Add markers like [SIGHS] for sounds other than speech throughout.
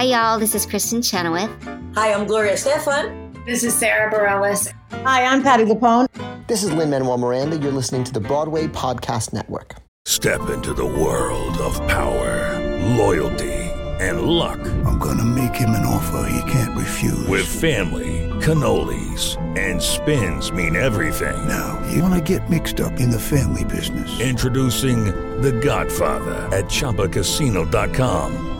Hi, y'all. This is Kristin Chenoweth. Hi, I'm Gloria Estefan. This is Sara Bareilles. Hi, I'm Patti LuPone. This is Lin Manuel Miranda. You're listening to the Broadway Podcast Network. Step into the world of power, loyalty, and luck. I'm going to make him an offer he can't refuse. With family, cannolis, and spins mean everything. Now, you want to get mixed up in the family business? Introducing The Godfather at Chumbacasino.com.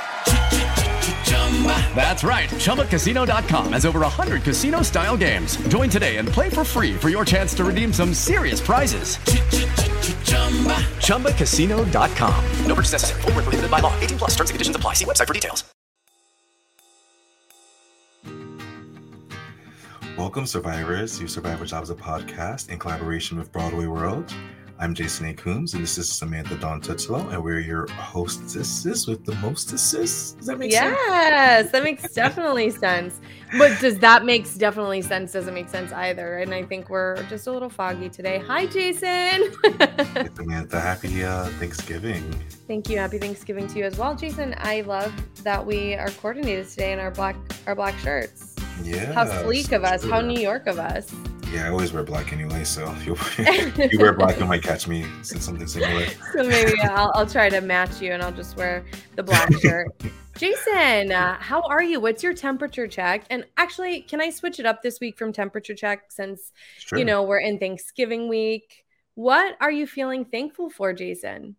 That's right. ChumbaCasino.com has over 100 casino style games. Join today and play for free for your chance to redeem some serious prizes. ChumbaCasino.com. No purchase necessary. Full prohibited by law. 18 plus terms and conditions apply. See website for details. Welcome, survivors. You Survival Jobs, a podcast in collaboration with Broadway World. I'm Jason A. Coombs, and this is Samantha Dawn Tuozzolo, and we're your hostesses with the mostesses. Does that make yes, sense? Yes, that makes [LAUGHS] definitely sense. But does that makes definitely sense? Doesn't make sense either. And I think we're just a little foggy today. Hi, Jason. Samantha, happy uh, Thanksgiving. Thank you. Happy Thanksgiving to you as well, Jason. I love that we are coordinated today in our black our black shirts. Yeah. How sleek of us. How New York of us. Yeah, I always wear black anyway, so you, [LAUGHS] [LAUGHS] you wear black, you might catch me in something similar. So maybe [LAUGHS] I'll, I'll try to match you, and I'll just wear the black shirt. Jason, uh, how are you? What's your temperature check? And actually, can I switch it up this week from temperature check since sure. you know we're in Thanksgiving week? What are you feeling thankful for, Jason?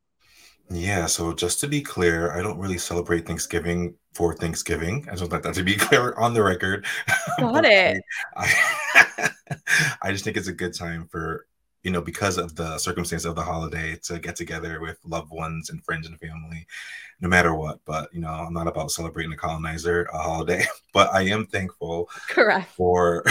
Yeah, so just to be clear, I don't really celebrate Thanksgiving for Thanksgiving. I just want that to be [LAUGHS] clear on the record. [LAUGHS] Got it. I, [LAUGHS] I just think it's a good time for, you know, because of the circumstance of the holiday to get together with loved ones and friends and family, no matter what. But, you know, I'm not about celebrating a colonizer a holiday, but I am thankful Correct. for,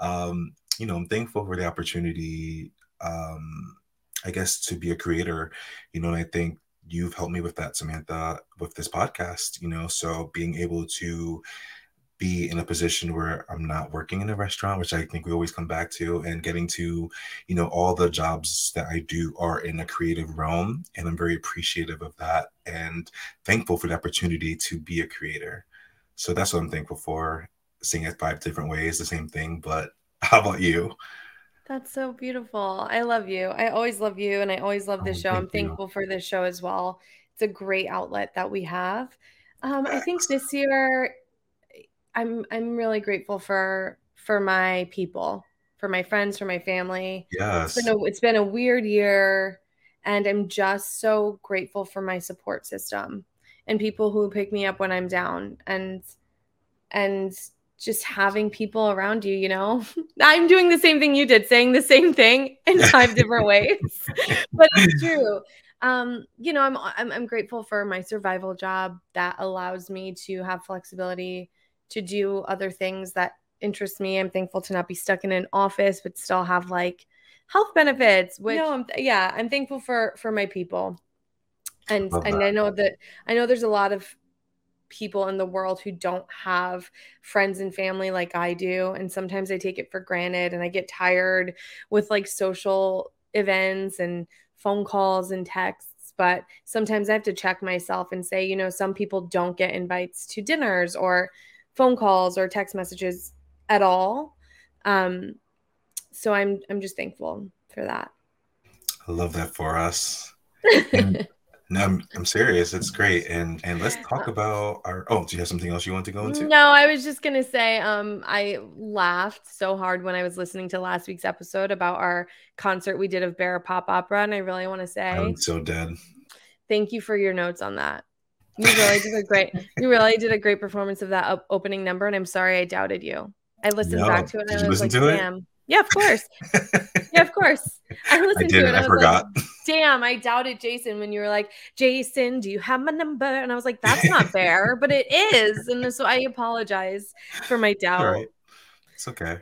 um, you know, I'm thankful for the opportunity, um, I guess, to be a creator, you know, and I think you've helped me with that, Samantha, with this podcast, you know, so being able to be in a position where I'm not working in a restaurant, which I think we always come back to, and getting to, you know, all the jobs that I do are in a creative realm. And I'm very appreciative of that and thankful for the opportunity to be a creator. So that's what I'm thankful for. Seeing it five different ways, the same thing. But [LAUGHS] how about you? That's so beautiful. I love you. I always love you and I always love this Oh, show. I'm thank you. thankful for this show as well. It's a great outlet that we have. Um, I think this year I'm I'm really grateful for for my people, for my friends, for my family. Yes. It's been a, it's been a weird year and I'm just so grateful for my support system and people who pick me up when I'm down and and just having people around you, you know. [LAUGHS] I'm doing the same thing you did, saying the same thing in [LAUGHS] five different ways. [LAUGHS] but it's true. Um, you know, I'm, I'm I'm grateful for my survival job that allows me to have flexibility to do other things that interest me. I'm thankful to not be stuck in an office but still have like health benefits. Which, no, I'm, yeah, I'm thankful for for my people. And Love and that. I know that I know there's a lot of people in the world who don't have friends and family like I do. And sometimes I take it for granted and I get tired with like social events and phone calls and texts. But sometimes I have to check myself and say, you know, some people don't get invites to dinners or phone calls or text messages at all. Um, so I'm I'm just thankful for that. I love that for us. [LAUGHS] And- no, I'm, I'm serious. It's great. And and let's talk [LAUGHS] about our. Oh, do you have something else you want to go into? No, I was just gonna say, um, I laughed so hard when I was listening to last week's episode about our concert we did of Bare Pop Opera, and I really want to say I'm so dead. thank you for your notes on that. You really did a great, you really did a great performance of that opening number, and I'm sorry I doubted you. I listened No, back to it and I was like, to it? Yeah, of course. [LAUGHS] yeah, of course. I listened I to did it. it. and I, forgot. Like, Damn, I doubted Jason when you were like, Jason, do you have my number? And I was like, that's not [LAUGHS] fair, but it is. And so I apologize for my doubt. Right. It's okay.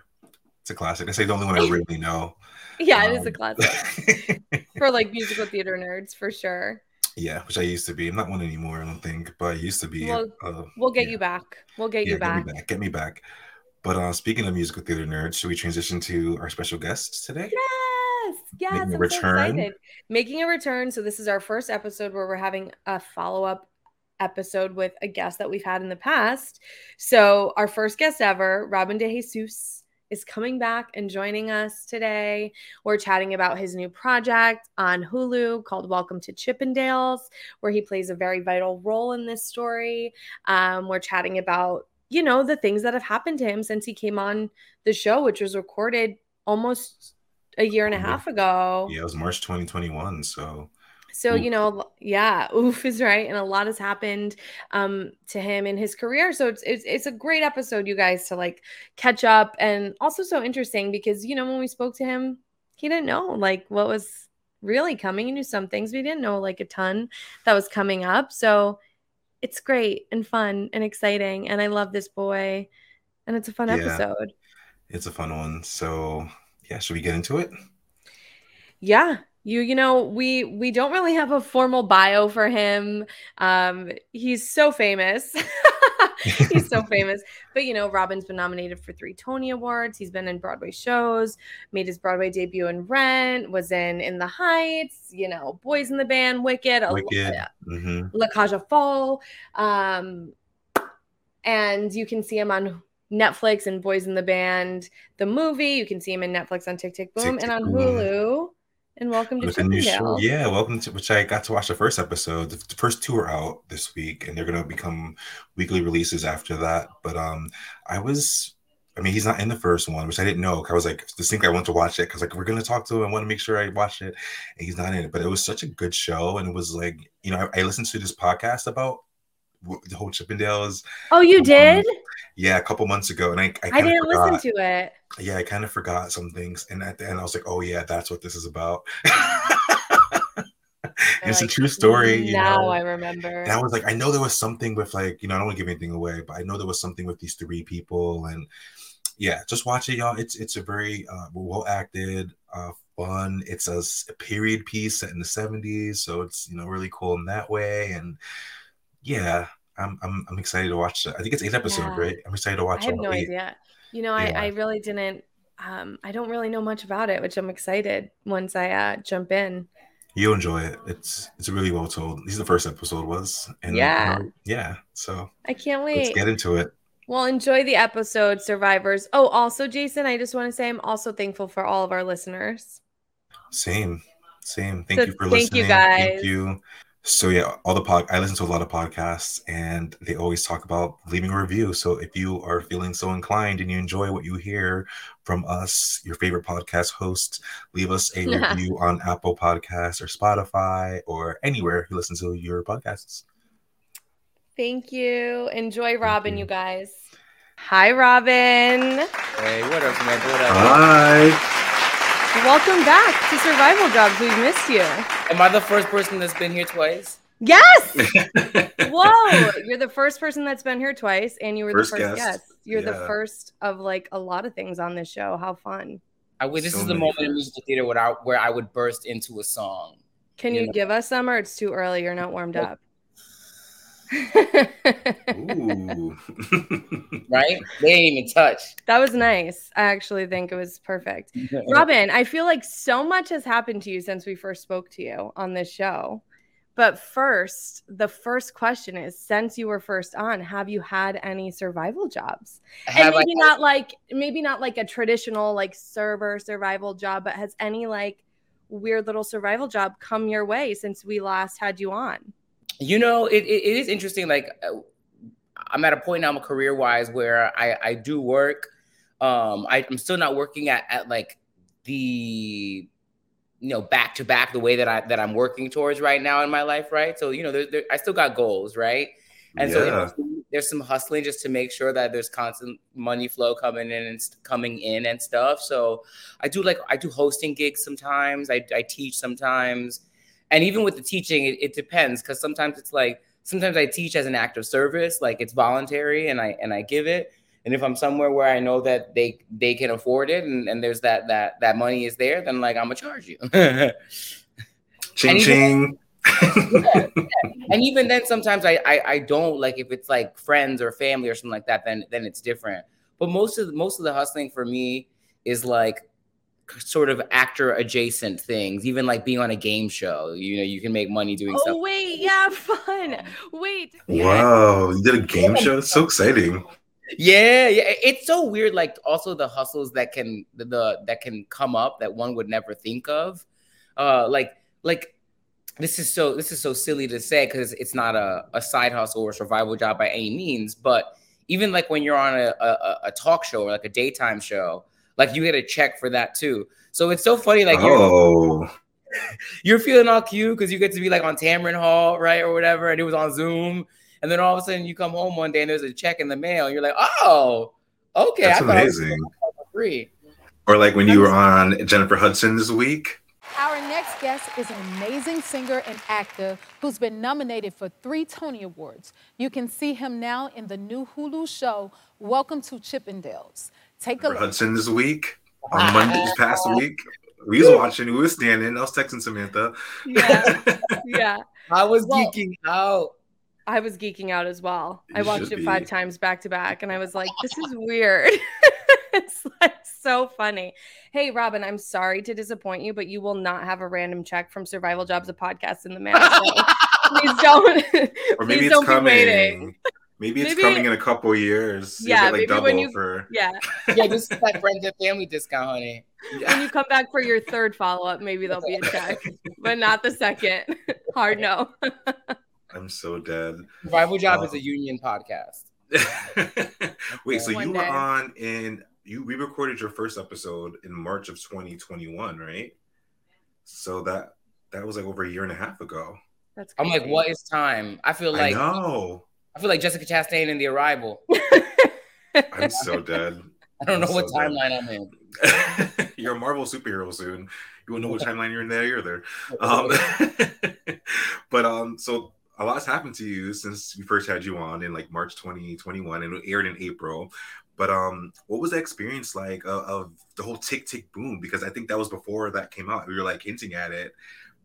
It's a classic. I say the only one I [LAUGHS] really know. Yeah, it is a Um, classic for like musical theater nerds for sure. yeah, which I used to be. I'm not one anymore, I don't think, but I used to be. Well, uh, We'll get yeah. you back. We'll get Yeah, you back. Get me back. Get me back. But uh, speaking of musical theater nerds, should we transition to our special guests today? Yes, yes, Making a I'm return. so. Making a return. So this is our first episode where we're having a follow-up episode with a guest that we've had in the past. So our first guest ever, Robin De Jesus, is coming back and joining us today. We're chatting about his new project on Hulu called Welcome to Chippendales, where he plays a very vital role in this story. Um, we're chatting about you know the things that have happened to him since he came on the show, which was recorded almost a year and a half ago. Yeah, it was March 2021. So So, you know, yeah, [LAUGHS] oof is right. And a lot has happened um, to him in his career. So it's, it's it's a great episode, you guys, to like catch up and also so interesting because, you know, when we spoke to him, he didn't know like what was really coming. He knew some things. We didn't know like a ton that was coming up. So it's great and fun and exciting. And I love this boy. And it's a fun Yeah. episode. it's a fun one. So yeah, should we get into it? Yeah. You you know, we we don't really have a formal bio for him. Um he's so famous. [LAUGHS] [LAUGHS] he's so [LAUGHS] famous. But you know, Robin's been nominated for 3 Tony Awards. He's been in Broadway shows, made his Broadway debut in Rent, was in In the Heights, you know, Boys in the Band, Wicked, Wicked. hmm La Cage aux Folles. Um, and you can see him on Netflix and Boys in the Band, the movie. You can see him in Netflix on Tick Tick Boom Tick, and on Boom. Hulu. And welcome to With a new show. Yeah, welcome to which I got to watch the first episode. The first two are out this week, and they're gonna become weekly releases after that. But um, I was I mean, he's not in the first one, which I didn't know. I was like, distinctly, I want to watch it because like we're gonna talk to him. I want to make sure I watch it, and he's not in it. But it was such a good show, and it was like, you know, I, I listened to this podcast about the whole Chippendales. Oh, you Um, did? Yeah, a couple months ago, and I I, I didn't forgot. listen to it. Yeah, I kind of forgot some things, and at the end, I was like, oh yeah, that's what this is about. [LAUGHS] it's a true story. You now know? I remember. And I was like, I know there was something with like, you know, I don't want to give anything away, but I know there was something with these three people, and yeah, just watch it, y'all. It's it's a very uh, well acted, uh, fun. It's a period piece set in the '70s, so it's you know really cool in that way. And yeah, I'm I'm, I'm excited to watch it. I think it's eight episodes, Yeah. right? I'm excited to watch. I have no eight. idea. You know, Yeah. I, I really didn't. Um, I don't really know much about it, which I'm excited once I uh, jump in. You'll enjoy it. It's it's really well told. This is the first episode was, and Yeah. yeah. So I can't wait. let's get into it. Well, enjoy the episode, survivors. Oh, also, Jason, I just want to say I'm also thankful for all of our listeners. Same, same. Thank So you for thank you, listening. guys. Thank you. So yeah, all the pod I listen to a lot of podcasts and they always talk about leaving a review. So if you are feeling so inclined and you enjoy what you hear from us, your favorite podcast host, leave us a [LAUGHS] review on Apple Podcasts or Spotify or anywhere you listen to your podcasts. Thank you. Enjoy Robin, you. guys. Hi, Robin. Hey, what up, Samantha? What up? Hi. Welcome back to Survival Jobs. We've missed you. Am I the first person that's been here twice? Yes. [LAUGHS] Whoa. You're the first person that's been here twice, and you were First the first guest. guest. You're the first of like a lot of things on this show. How fun. I would. This So is the many moment in musical theater where I where I would burst into a song. Can You you know. give us some, or it's too early? You're not warmed Well- up. Ooh. [LAUGHS] Right? They ain't even touch. That was nice. I actually think it was perfect. [LAUGHS] Robin, I feel like so much has happened to you since we first spoke to you on this show. But first, the first question is since you were first on, have you had any survival jobs? And Have I maybe not like maybe not like a traditional like server survival job, but has any like weird little survival job come your way since we last had you on? You know, it, it, it is interesting. Like, uh, I'm at a point now, career wise, where I, I do work. Um, I, I'm still not working at, at like the, you know, back to back the way that I that I'm working towards right now in my life, right? So, you know, there, there, I still got goals, right? And Yeah. so, there's some hustling just to make sure that there's constant money flow coming in and coming in and stuff. So I do like I do hosting gigs sometimes. I, I teach sometimes, and even with the teaching, it, it depends because sometimes it's like sometimes I teach as an act of service, like it's voluntary and I and I give it. And if I'm somewhere where I know that they they can afford it and, and there's that that that money is there, then like I'm gonna charge you. [LAUGHS] ching ching. yeah, yeah. And even then, sometimes I, I I don't like if it's like friends or family or something like that. Then then it's different. But most of the, most of the hustling for me is like sort of actor adjacent things, even like being on a game show. You know, you can make money doing Oh stuff. wait, yeah, [LAUGHS] fun. Wait. Wow, you did a game show. It's so exciting. Yeah, yeah. It's so weird. Like also the hustles that can the, the that can come up that one would never think of. Uh, like like this is so this is so silly to say because it's not a, a side hustle or survival job by any means. But even like when you're on a, a, a talk show or like a daytime show, like you get a check for that too. So it's so funny. Like you're, oh, [LAUGHS] you're feeling all cute because you get to be like on Tamron Hall, right, or whatever, and it was on Zoom. And then all of a sudden you come home one day and there's a check in the mail. And you're like, oh, okay, that's I thought I was amazing. for free. Or like when you were on Jennifer Hudson this week. Our next guest is an amazing singer and actor who's been nominated for three Tony Awards. You can see him now in the new Hulu show, Welcome to Chippendales. Take a Jennifer look. Hudson this week on ah, Monday this past oh. week. We was watching. We was standing. I was texting Samantha. Yeah, [LAUGHS] yeah. I was Well- geeking out. I was geeking out as well. I watched should it five be. times back to back, and I was like, "This is weird." [LAUGHS] it's like so funny. Hey, Robin, I'm sorry to disappoint you, but you will not have a random check from Survival Jobs, a podcast in the mail. So [LAUGHS] please don't. Or maybe please it's don't be coming. waiting. Maybe it's Maybe- coming in a couple years. You'll Yeah, get, like maybe double when you for. yeah Yeah, Just is that friends and family discount, honey. when you come back for your third follow up, maybe there'll be a [LAUGHS] check, but not the second. Hard no. I'm so dead. Survival Job Oh. is a um, union podcast. [LAUGHS] Wait, so One you were day. on in you we recorded your first episode in March of 2021, right? So that that was like over a year and a half ago. That's I'm like, what is time? I feel like I know. I feel like Jessica Chastain in The Arrival. [LAUGHS] I'm so dead. I don't know I'm what so dead. timeline I'm in. [LAUGHS] you're a Marvel superhero soon. You won't know what timeline you're in there either. [LAUGHS] Um, but um, so a lot's happened to you since we first had you on in like March 2021, and it aired in April. But um, what was the experience like of, of the whole tick tick boom? Because I think that was before that came out. We were like hinting at it,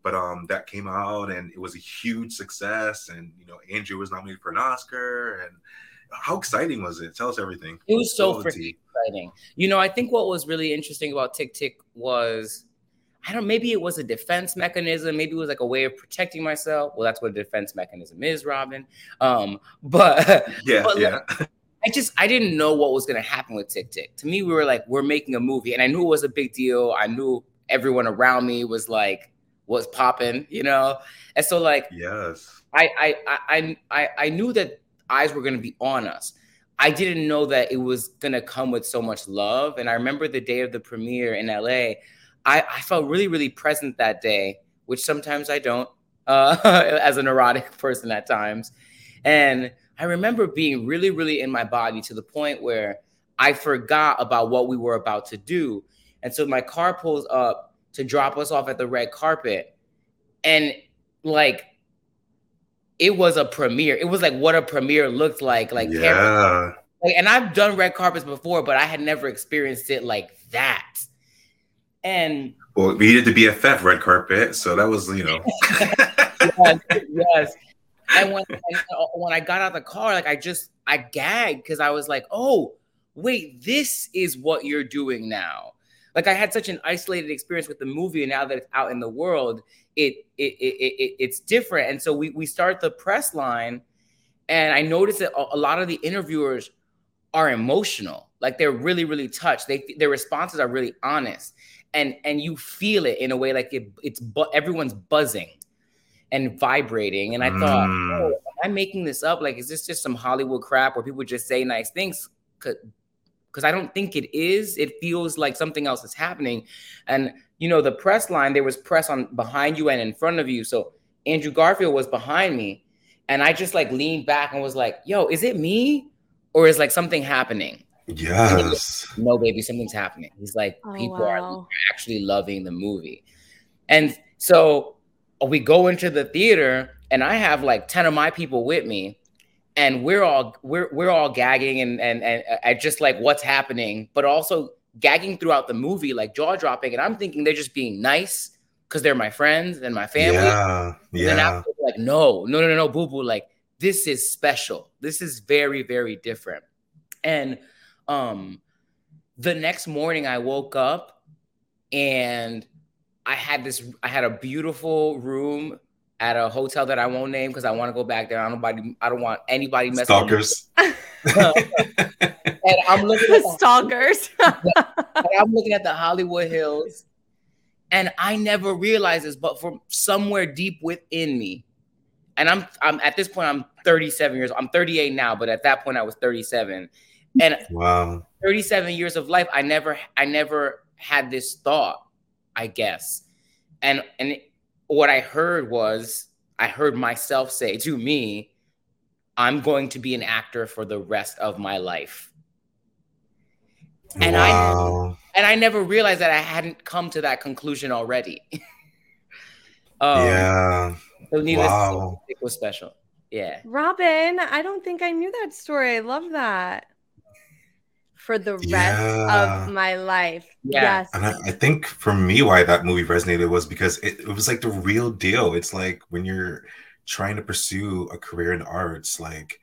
but um, that came out and it was a huge success. And you know, Andrew was nominated for an Oscar. And how exciting was it? Tell us everything. It was so freaking exciting. You know, I think what was really interesting about Tick Tick was, I don't. Maybe it was a defense mechanism. Maybe it was like a way of protecting myself. Well, that's what a defense mechanism is, Robin. Um, [LAUGHS] but Yeah, but, yeah. like, [LAUGHS] I just I didn't know what was gonna happen with Tick Tick. To me, we were like, we're making a movie, and I knew it was a big deal. I knew everyone around me was like was popping, you know. And so like yes. I I I I I knew that eyes were gonna be on us. I didn't know that it was gonna come with so much love. And I remember the day of the premiere in LA. I, I felt really, really present that day, which sometimes I don't, uh, [LAUGHS] as a neurotic person at times. And I remember being really, really in my body to the point where I forgot about what we were about to do. And so my car pulls up to drop us off at the red carpet. And like, it was a premiere. It was like what a premiere looked like. Like, Yeah. like, and I've done red carpets before, but I had never experienced it like that. And Well, we did the BFF red carpet, so that was you know. yes, [LAUGHS] yes. And when and uh, when I got out of the car, like I just I gagged because I was like, oh, wait, this is what you're doing now. Like I had such an isolated experience with the movie, and now that it's out in the world, it it, it, it it's different. And so we we start the press line, and I noticed that a lot of the interviewers are emotional. Like they're really really touched. They their responses are really honest, and and you feel it in a way like it, it's bu- everyone's buzzing and vibrating. And I thought, Mm. oh, am I making this up? Like, is this just some Hollywood crap where people just say nice things? Because I don't think it is. It feels like something else is happening. And you know, the press line, there was press on behind you and in front of you. So Andrew Garfield was behind me. And I just like leaned back and was like, yo, is it me? Or is like something happening? Yes. Like, [LAUGHS] no, baby, something's happening. He's like, Oh, people wow. are actually loving the movie. And so we go into the theater and I have like 10 of my people with me and we're all we're we're all gagging and and and at just like what's happening, but also gagging throughout the movie, like jaw dropping. And I'm thinking they're just being nice because they're my friends and my family. Yeah. And Yeah. like, no, no, no, no, no, boo boo. Like, this is special. This is very, very different. And um, the next morning I woke up and I had this, I had a beautiful room at a hotel that I won't name because I want to go back there. I don't nobody, I don't want anybody messing with. Stalkers. [LAUGHS] And I'm looking at the [LAUGHS] Stalkers. [LAUGHS] and I'm looking at the Hollywood Hills, and I never realized this, but from somewhere deep within me, and I'm I'm at this point I'm 37 years. I'm 38 now, but at that point I was 37, and Wow. 37 years of life, I never I never had this thought, I guess, and and what I heard was I heard myself say to me, I'm going to be an actor for the rest of my life. And I and I never realized that I hadn't come to that conclusion already. [LAUGHS] um, yeah. So needless to Wow. say, it was special. Yeah. Robin, I don't think I knew that story. I love that. For the rest Yeah. of my life. Yeah. Yes. And I, I think for me, why that movie resonated was because it, it was like the real deal. It's like when you're trying to pursue a career in arts, like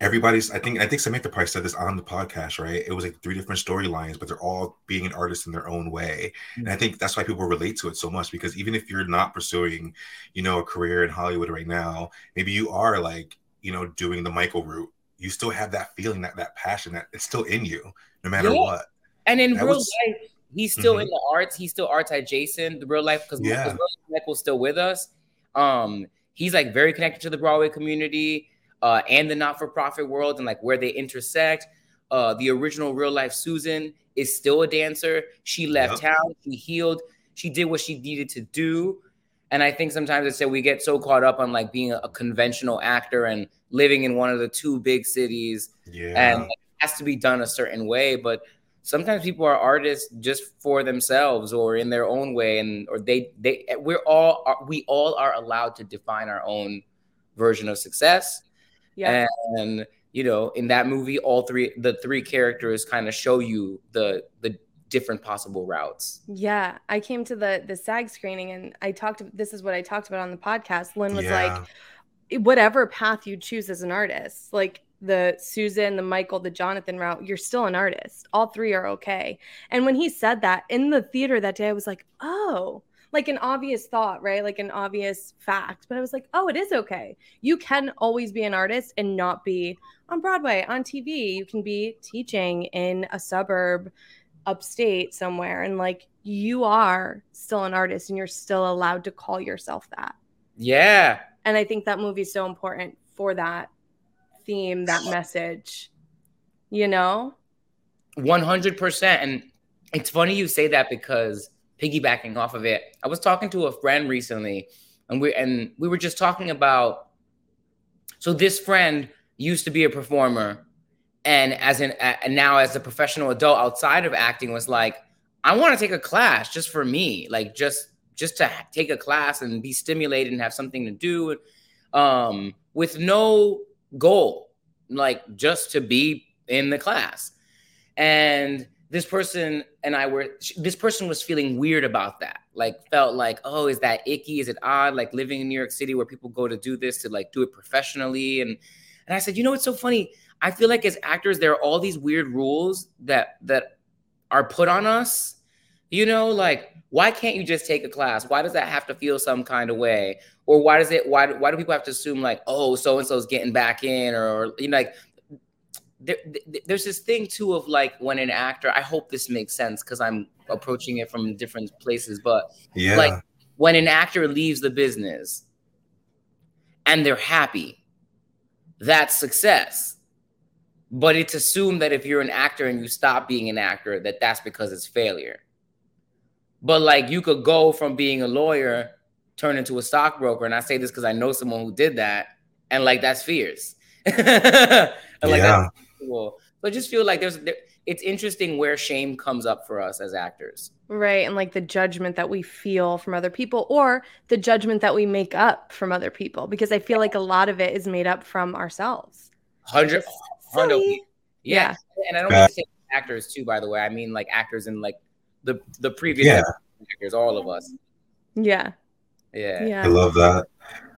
everybody's. I think I think Samantha Price said this on the podcast, right? It was like three different storylines, but they're all being an artist in their own way. And I mm-hmm. think that's why people relate to it so much because even if you're not pursuing, you know, a career in Hollywood right now, maybe you are like, you know, doing the Michael route. You still have that feeling, that that passion, that it's still in you, no matter Yeah. what. And in That real was- life, he's still Mhm. in the arts. He's still arts adjacent. The real life because Yeah. Michael's still with us. Um, he's like very connected to the Broadway community uh, and the not-for-profit world and like where they intersect. Uh, the original real life Susan is still a dancer. She left Yep. town. She healed. She did what she needed to do. And I think sometimes it's that we get so caught up on like being a, a conventional actor and living in one of the two big cities Yeah. and it has to be done a certain way but sometimes people are artists just for themselves or in their own way and or they they we're all are- we all are allowed to define our own version of success Yeah. and you know in that movie all three the three characters kind of show you the the different possible routes Yeah, I came to the the SAG screening and I talked. This is what I talked about on the podcast. Lin was Yeah. like, "Whatever path you choose as an artist, like the Susan, the Michael, the Jonathan route, you're still an artist. All three are okay." And when he said that in the theater that day, I was like, "Oh." Like an obvious thought, right? Like an obvious fact. But I was like, oh, it is okay. You can always be an artist and not be on Broadway, on TV. You can be teaching in a suburb upstate somewhere and like you are still an artist and you're still allowed to call yourself that. yeah And I think that movie is so important for that theme, that [SIGHS] message. You know? 100% and it's funny you say that because piggybacking off of it i was talking to a friend recently and we and we were just talking about so this friend used to be a performer and as an and now as a professional adult outside of acting was like i want to take a class just for me like just just to take a class and be stimulated and have something to do um with no goal like just to be in the class and this person and I were this person was feeling weird about that. Like felt like, oh, is that icky? Is it odd? Like living in New York City where people go to do this to like do it professionally. And and I said, you know what's so funny? I feel like as actors, there are all these weird rules that that are put on us. You know, like why can't you just take a class? Why does that have to feel some kind of way? Or why does it why why do people have to assume like, oh, so and so's getting back in, or, or you know, like there, there's this thing too of like when an actor i hope this makes sense because i'm approaching it from different places but Yeah. like when an actor leaves the business and they're happy that's success but it's assumed that if you're an actor and you stop being an actor that that's because it's failure but like you could go from being a lawyer turn into a stockbroker and i say this because i know someone who did that and like that's fierce. [LAUGHS] and like Yeah. that's cool. So just feel like there's there, it's interesting where shame comes up for us as actors. Right. And like the judgment that we feel from other people or the judgment that we make up from other people. Because I feel like a lot of it is made up from ourselves. Hundred, hundred, oh, silly. yeah. And I don't mean to say actors too. By the way, I mean like actors in like the the previous Yeah. actors, all of us. Yeah. Yeah. Yeah. I love that.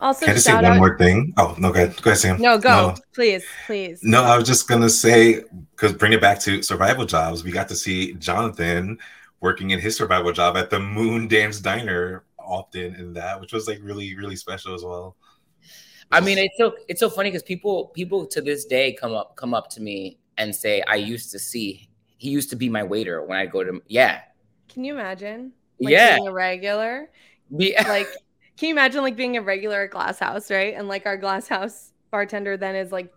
Also, Can I just say one out. more thing? Oh no, go ahead. Go ahead, Sam. No, go. no. Please, please. No, I was just gonna say because bring it back to survival jobs. We got to see Jonathan working in his survival job at the Moon Dance Diner often in that, which was like really, really special as well. I mean, it's so it's so funny because people people to this day come up come up to me and say, "I used to see he used to be my waiter when I go to yeah Can you imagine? Like Yeah. being a regular. Be- like, can you imagine like being a regular at Glass House, right? And like our Glass House bartender then is like,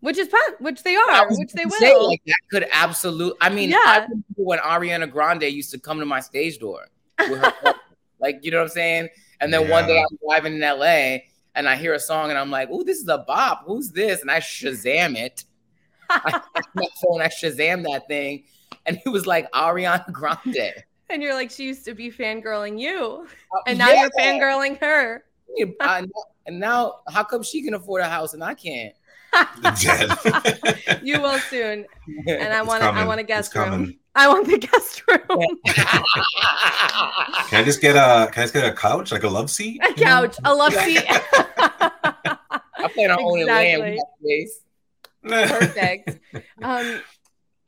which is fun, which they are, which they gonna say, will. like that could absolutely. I mean, Yeah. I remember when Ariana Grande used to come to my stage door, with her, [LAUGHS] like you know what I'm saying. And then one day I'm driving in LA and I hear a song and I'm like, "Oh, this is a bop. Who's this?" And I Shazam it. [LAUGHS] I take my phone, I Shazam that thing, and it was like Ariana Grande. And you're like, she used to be fangirling you, Uh, and now yeah. you're fangirling her. Yeah, I and now, how come she can afford a house and I can't? Dead. [LAUGHS] You will soon. And I want. I want a guest room. I want the guest room. [LAUGHS] Can I just get a can I just get a couch, like a love seat? a couch, a love seat. [LAUGHS] I plan on owning land Exactly. with that place. Perfect. Um,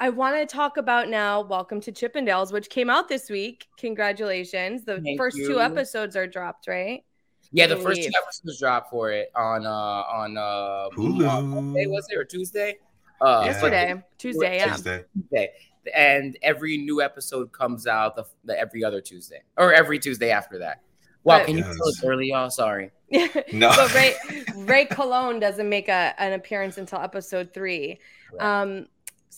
I want to talk about now Welcome to Chippendales, which came out this week. Congratulations. The Thank first you. two episodes are dropped, right? Yeah, the first two believe. episodes dropped for it on uh on uh Hulu. Monday, was it or Tuesday? Uh Yeah. Yesterday, Tuesday, yeah. Tuesday. Tuesday. And every new episode comes out the, the every other Tuesday or every Tuesday after that. Wow, But- can you tell it's Yes. early, y'all? Sorry. [LAUGHS] No. but Ray Ray Colon doesn't make a, an appearance until episode three. Um,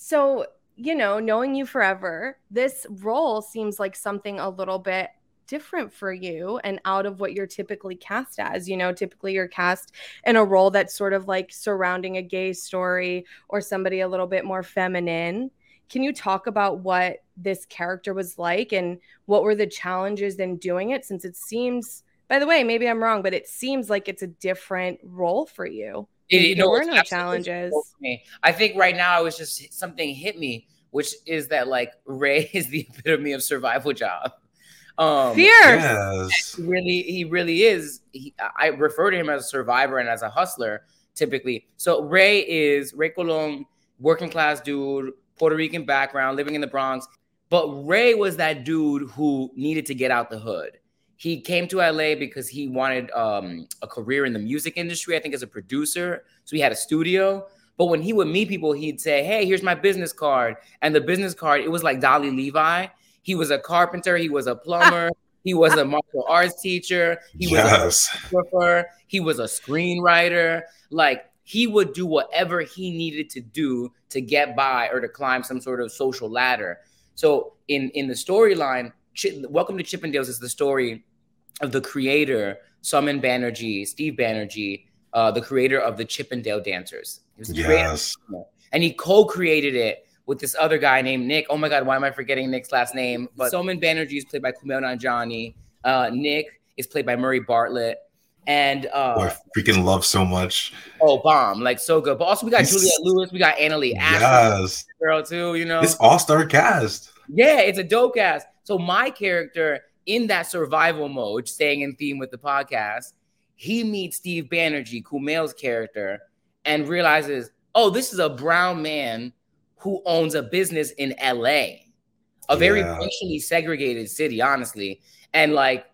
so you know, knowing you forever, this role seems like something a little bit different for you and out of what you're typically cast as. You know, typically you're cast in a role that's sort of like surrounding a gay story or somebody a little bit more feminine. Can you talk about what this character was like and what were the challenges in doing it? Since it seems, by the way, maybe I'm wrong, but it seems like it's a different role for you. It- Maybe you there know, were it's no absolutely challenges. me. I think right now it was just something hit me, which is that like Ray [LAUGHS] is the epitome of survival job. Um, Fierce. Yes. he really he really is he, i refer to him as a survivor and as a hustler typically so ray is ray colon working class dude puerto rican background living in the bronx but ray was that dude who needed to get out the hood he came to la because he wanted um, a career in the music industry i think as a producer so he had a studio but when he would meet people he'd say hey here's my business card and the business card it was like dolly levi he was a carpenter he was a plumber [LAUGHS] he was a martial arts teacher. He was a photographer. He was a screenwriter. Like he would do whatever he needed to do to get by or to climb some sort of social ladder. So in in the storyline, Chi- Welcome to Chippendales is the story of the creator, Somen Banerjee, Steve Banerjee, uh, the creator of the Chippendale Dancers. He was the creator Yes. and he co-created it with this other guy named Nick. Oh my God, why am I forgetting Nick's last name? But Somen Banerjee is played by Kumail Nanjiani. Uh, Nick is played by Murray Bartlett, And uh, Who I freaking love so much. oh, bomb, like so good. But also we got He's- Juliette Lewis, we got Annaleigh Ashford, Yes. girl too. You know, This all-star cast. yeah, it's a dope cast. So my character in that survival mode, staying in theme with the podcast, he meets Steve Banerjee, Kumail's character, and realizes, oh, this is a brown man who owns a business in LA, a very Yeah. racially segregated city, honestly. And like,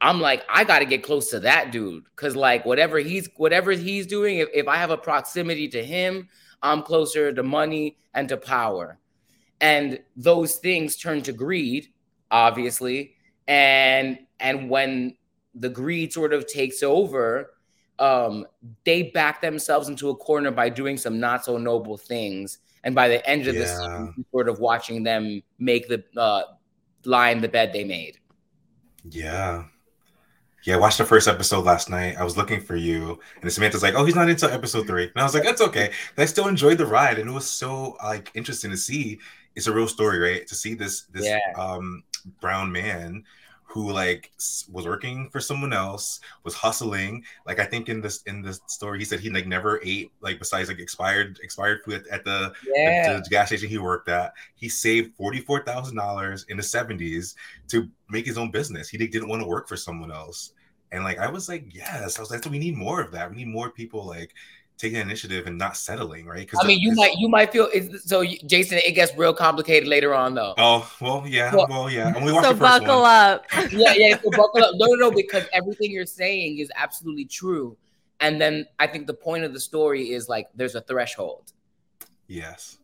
I'm like, I got to get close to that dude because like whatever he's whatever he's doing, if, if I have a proximity to him, I'm closer to money and to power. And those things turn to greed, obviously. And and when the greed sort of takes over, um, they back themselves into a corner by doing some not so noble things. And by the end of the season, sort of watching them make the uh, lie in the bed they made. Yeah. Yeah, I watched the first episode last night. I was looking for you, and Samantha's like, "Oh, he's not until episode three. and I was like, "That's okay." I still enjoyed the ride, and it was so like interesting to see. It's a real story, right? To see this this Yeah. um brown man who like was working for someone else, was hustling. Like I think in this in this story, he said he like never ate like besides like expired expired food at, at the Yeah. at the gas station he worked at. He saved forty four thousand dollars in the seventies to make his own business. He didn't want to work for someone else. And like I was like, yes, I was like, So, we need more of that. We need more people like taking initiative and not settling, right? Because I mean, you might you might feel so. you- Jason, it gets real complicated later on, though. Oh well, yeah, Well- well, yeah. And we watched So the first buckle one. up. [LAUGHS] yeah, yeah. So buckle up. No, no, no, because everything you're saying is absolutely true. And then I think the point of the story is like there's a threshold Yes.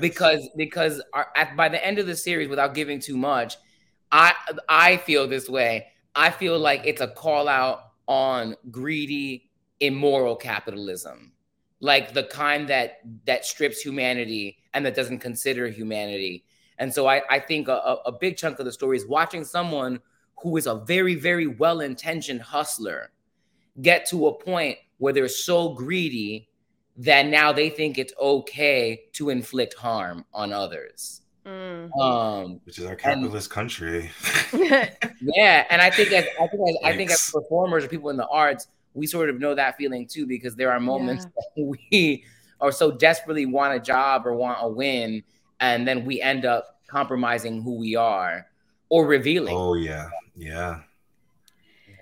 because because our, at, by the end of the series, without giving too much, I I feel this way. I feel like it's a call out on greedy, immoral capitalism, like the kind that that strips humanity and that doesn't consider humanity. And so I, I think a, a a big chunk of the story is watching someone who is a very, very well intentioned hustler get to a point where they're so greedy that now they think it's okay to inflict harm on others. Mm. Um, Which is our capitalist country. [LAUGHS] yeah, and I think as I think as, I think as performers or people in the arts, we sort of know that feeling too because there are moments [LAUGHS] that we are so desperately want a job or want a win, and then we end up compromising who we are or revealing. Oh yeah, yeah.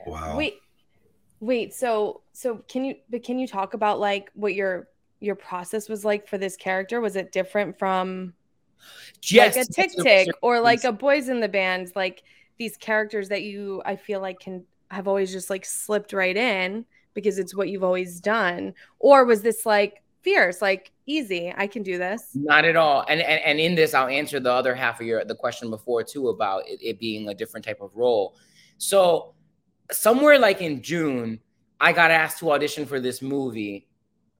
Wow. Wait, wait. So, so can you? But can you talk about like what your your process was like for this character? Was it different from Yes, like a tick tick or like a Boys in the Band? Like these characters that you, I feel like can have always just like slipped right in because it's what you've always done, or was this like fierce, like easy? I can do this. Not at all. And, and and in this, I'll answer the other half of your the question before too about it, it being a different type of role. So somewhere like in June, I got asked to audition for this movie.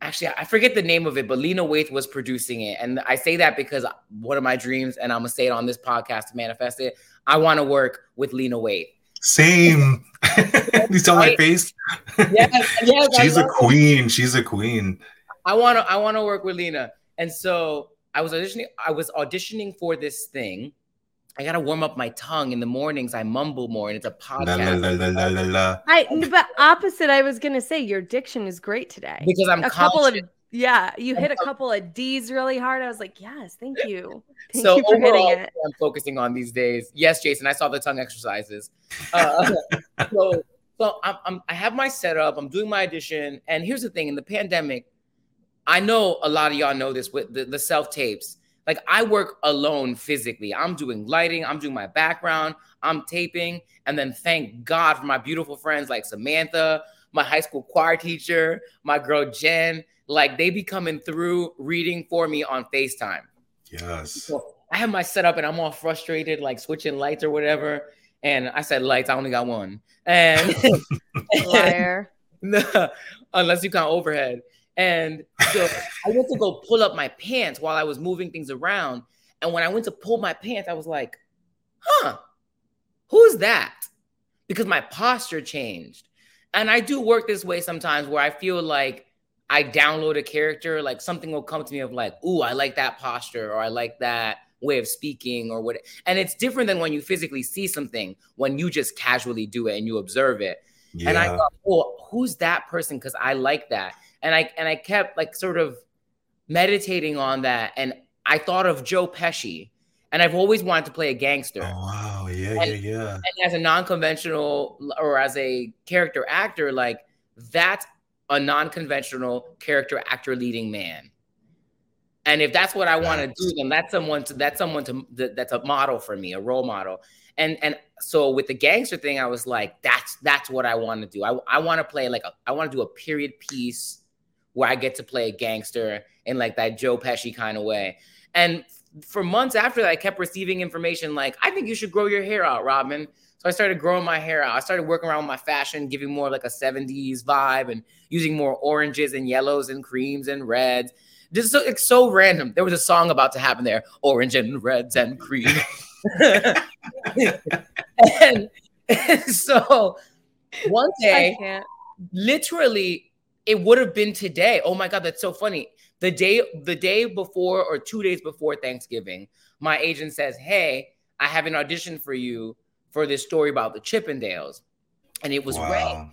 Actually, I forget the name of it, but Lena Waithe was producing it. And I say that because one of my dreams, and I'm gonna say it on this podcast to manifest it, I want to work with Lena Waithe. Same. [LAUGHS] you saw my face. Yes, yes, [LAUGHS] She's a love it. queen. She's a queen. I want to I want to work with Lena. And so I was auditioning I was auditioning for this thing. I got to warm up my tongue in the mornings. I mumble more and it's a La la podcast. la la la la la. I but opposite. I was gonna say your diction is great today Because I'm a couple of conscious- yeah. You hit a couple of D's really hard. I was like, yes, thank [LAUGHS] you, thank so you for hitting overall, it. I'm focusing on these days. Yes, Jason, I saw the tongue exercises. Uh, [LAUGHS] so, so I'm, I'm, I have my setup. I'm doing my audition, and here's the thing: in the pandemic, I know a lot of y'all know this with the, the self tapes. Like I work alone physically. I'm doing lighting. I'm doing my background. I'm taping, and then thank God for my beautiful friends like Samantha, my high school choir teacher, my girl Jen. Like they be coming through reading for me on Facetime. Yes. So I have my setup and I'm all frustrated, like switching lights or whatever. And I said lights, I only got one. And [LAUGHS] Liar. [LAUGHS] No, unless you count overhead. And so I went to go pull up my pants while I was moving things around. And when I went to pull my pants, I was like, huh, who's that? Because my posture changed. And I do work this way sometimes where I feel like I download a character, like something will come to me of like, ooh, I like that posture or I like that way of speaking or what. And it's different than when you physically see something, when you just casually do it and you observe it. And I Yeah. thought, well, who's that person? Because I like that. And I and I kept like sort of meditating on that. And I thought of Joe Pesci. And I've always wanted to play a gangster. Oh, wow, yeah, And- yeah, yeah. And as a non-conventional or as a character actor, like that's a non-conventional character actor leading man. And if that's what I want to do, then that's someone to that's someone to that, that's a model for me, a role model. And and so with the gangster thing, I was like, that's that's what I want to do. I I want to play like a, I want to do a period piece where I get to play a gangster in like that Joe Pesci kind of way. And for months after that, I kept receiving information like, I think you should grow your hair out, Robin. So I started growing my hair out. I started working around with my fashion, giving more like a 70s vibe and using more oranges and yellows and creams and reds. Just so it's so random. There was a song about to happen there, orange and reds and cream. [LAUGHS] [LAUGHS] and, and so one day, literally, it would have been today. Oh my god, that's so funny. The day, the day before or two days before Thanksgiving, my agent says, "Hey, I have an audition for you for this story about the Chippendales," and it was Ray.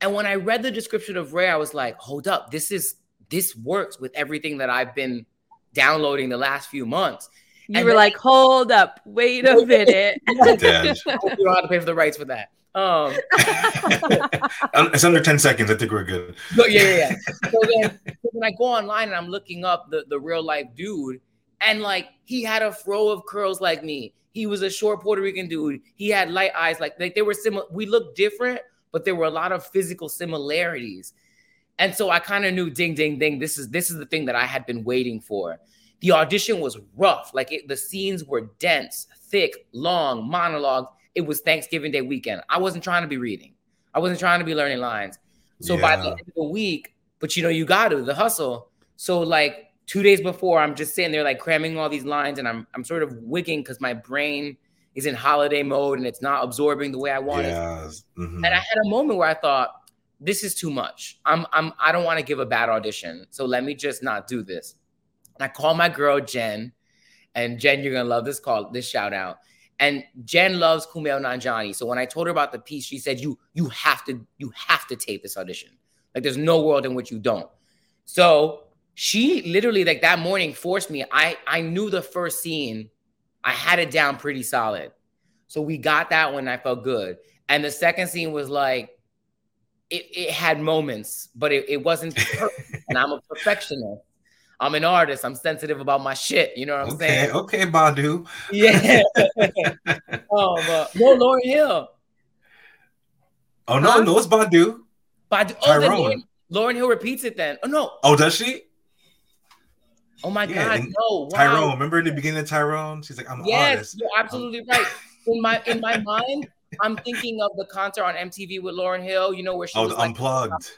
And when I read the description of Ray, I was like, "Hold up, this is this works with everything that I've been downloading the last few months." You And were then- like, hold up, wait a [LAUGHS] minute. [LAUGHS] You don't have to pay for the rights for that. Um, [LAUGHS] Um, It's under 10 seconds. I think we're good. So, yeah, yeah, yeah. So then so when I go online and I'm looking up the, the real life dude, and like he had a fro of curls like me. He was a short Puerto Rican dude. He had light eyes, like, like they were similar. We looked different, but there were a lot of physical similarities. And so I kind of knew, ding, ding, ding. This is this is the thing that I had been waiting for. The audition was rough. Like it, the scenes were dense, thick, long monologues. It was Thanksgiving Day weekend. I wasn't trying to be reading. I wasn't trying to be learning lines. So by the end of the week, but you know, you got to the hustle. So like two days before, I'm just sitting there like cramming all these lines, and I'm I'm sort of wigging because my brain is in holiday mode and it's not absorbing the way I want it. Yes. Mhm. And I had a moment where I thought, this is too much. I'm I'm I don't want to give a bad audition. So let me just not do this. And I call my girl Jen, and Jen, you're gonna love this call, this shout out. And Jen loves Kumail Nanjiani. So when I told her about the piece, she said, "You you have to you have to tape this audition. Like there's no world in which you don't." So she literally like that morning forced me. I I knew the first scene. I had it down pretty solid. So we got that one. I felt good. And the second scene was like, it, it had moments, but it, it wasn't [LAUGHS] perfect. and I'm a perfectionist. I'm an artist. I'm sensitive about my shit. You know what I'm Okay, saying? okay, Badu. Yeah. [LAUGHS] [LAUGHS] oh, uh, no, Lauryn Hill. Oh no, no, it's Badu. But oh, then Tyrone. Lauryn, Lauryn Hill repeats it then. Oh no. Oh, does she? Oh my Yeah, God. and No. Wow. Tyrone. Remember in the beginning of Tyrone? She's like, I'm an Yes, artist. you're absolutely right. In my in my mind, I'm thinking of the concert on MTV with Lauryn Hill. You know where she Oh, was the like unplugged.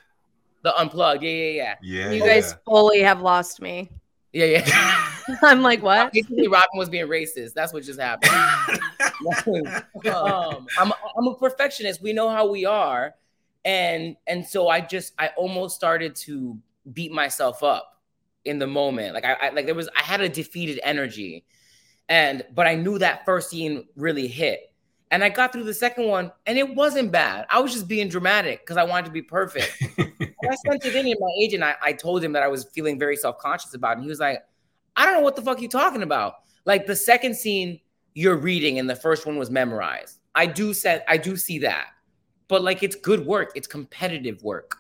the unplugged. Yeah, yeah, yeah. Yeah. You yeah. guys fully have lost me. Yeah, yeah. [LAUGHS] I'm like, what? Basically, Robin was being racist. That's what just happened. [LAUGHS] um, I'm I'm a perfectionist. We know how we are, and and so I just I almost started to beat myself up in the moment. Like I, I like there was I had a defeated energy, and but I knew that first scene really hit. And I got through the second one, and it wasn't bad. I was just being dramatic because I wanted to be perfect. [LAUGHS] I sent it in, and my agent, I, I told him that I was feeling very self conscious about it. And he was like, I don't know what the fuck you talking about. Like the second scene, you're reading, and the first one was memorized. I do set, I do see that, but like it's good work. It's competitive work.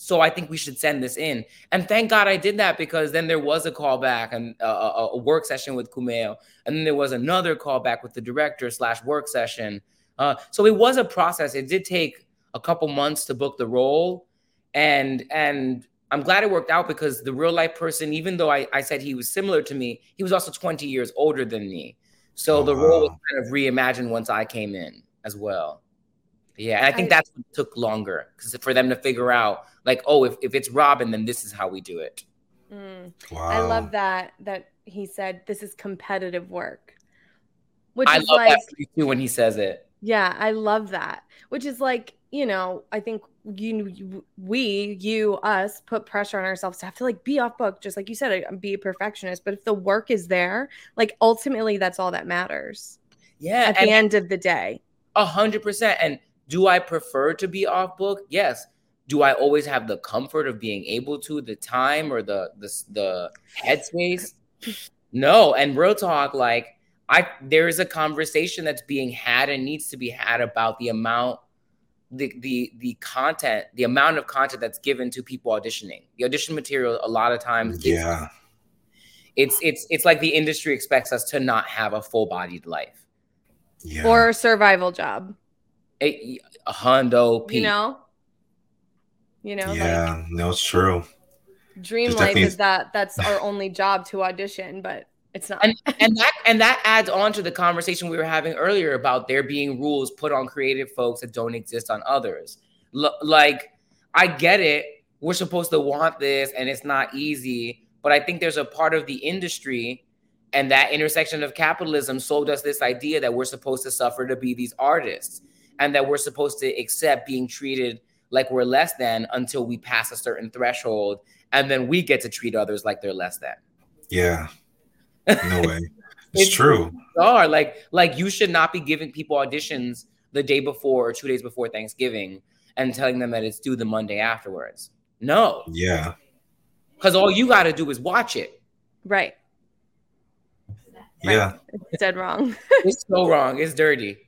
So I think we should send this in. And thank God I did that because then there was a callback and a, a, a work session with Kumail, and then there was another callback with the director slash work session. Uh, so it was a process. It did take a couple months to book the role, and and I'm glad it worked out because the real life person, even though I, I said he was similar to me, he was also 20 years older than me. So Oh, the role was kind of reimagined once I came in as well. Yeah, and I think I- that's what took longer because for them to figure out, like, oh, if, if it's Robin, then this is how we do it. Mm. Wow. I love that that he said this is competitive work. Which I is love like that too when he says it. yeah, I love that. Which is like, you know, I think you, you we, you, us put pressure on ourselves to have to like be off book, just like you said, uh, be a perfectionist. But if the work is there, like ultimately that's all that matters Yeah, at the end of the day. a hundred percent. And Do I prefer to be off book? Yes. Do I always have the comfort of being able to, the time or the the the headspace? No. And real talk, like I there is a conversation that's being had and needs to be had about the amount the the the content, the amount of content that's given to people auditioning. The audition material a lot of times yeah. It's it's it's like the industry expects us to not have a full-bodied life. Yeah. Or a survival job. A, a hundo You know? You know, yeah, like no, it's true. dream There's life definitely- is that that's our only job to audition, but it's not. and and that and that adds on to the conversation we were having earlier about there being rules put on creative folks that don't exist on others. L- like I get it, we're supposed to want this and it's not easy, but I think there's a part of the industry and that intersection of capitalism sold us this idea that we're supposed to suffer to be these artists and that we're supposed to accept being treated like we're less than until we pass a certain threshold and then we get to treat others like they're less than. Yeah. No [LAUGHS] way. It's, true. Are like like you should not be giving people auditions the day before or two days before Thanksgiving and telling them that it's due the Monday afterwards. No, Yeah. because all you got to do is watch it. right. Yeah. It's dead wrong. It's so wrong. It's dirty.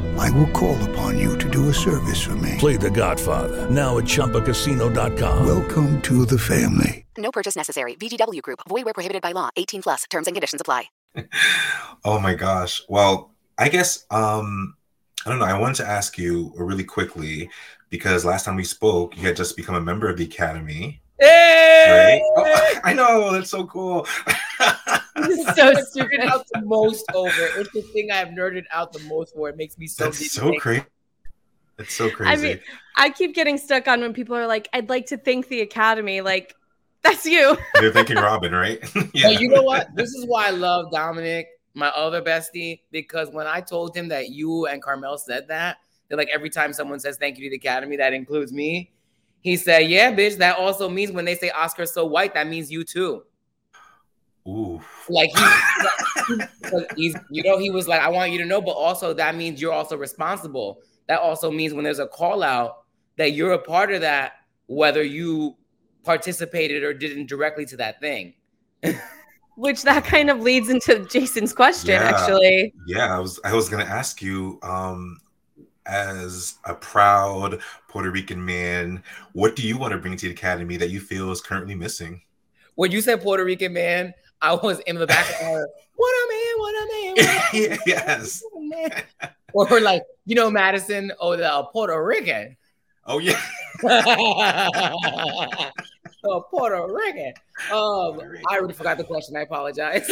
I will call upon you to do a service for me. Play The Godfather now at ChumbaCasino.com. Welcome to the family. No purchase necessary. VGW Group. Void where prohibited by law. 18 plus. Terms and conditions apply. [LAUGHS] Oh my gosh. Well, I guess um I don't know. I wanted to ask you really quickly because last time we spoke, you had just become a member of the academy. Hey! Oh, [LAUGHS] I know that's so cool. This is [LAUGHS] so Nerded stupid. out the most over. It's the thing I've nerded out the most for. It makes me so. That's so crazy. It's so crazy. I mean, I keep getting stuck on when people are like, I'd like to thank the Academy. Like, that's you. [LAUGHS] They're thinking Robin, right? yeah. you know what? This is why I love Dominic, my other bestie, because when I told him that you and Carmel said that, they're like every time someone says thank you to the Academy, that includes me. He said, "Yeah, bitch. That also means when they say Oscar's so white, that means you too." Ooh. Like he, [LAUGHS] he's, you know, he was like, "I want you to know," but also that means you're also responsible. That also means when there's a call out that you're a part of that, whether you participated or didn't directly to that thing. [LAUGHS] Which that kind of leads into Jason's question, actually. Yeah, I was I was gonna ask you, um, as a proud Puerto Rican man, what do you want to bring to the academy that you feel is currently missing? When you said Puerto Rican man, I was in the back of head, [LAUGHS] what a man, what a man, what a [LAUGHS] man, yes. man. Or like, you know, Madison, oh, the Puerto Rican. Oh yeah. [LAUGHS] oh, Puerto Rican. Um, I already forgot the question. I apologize.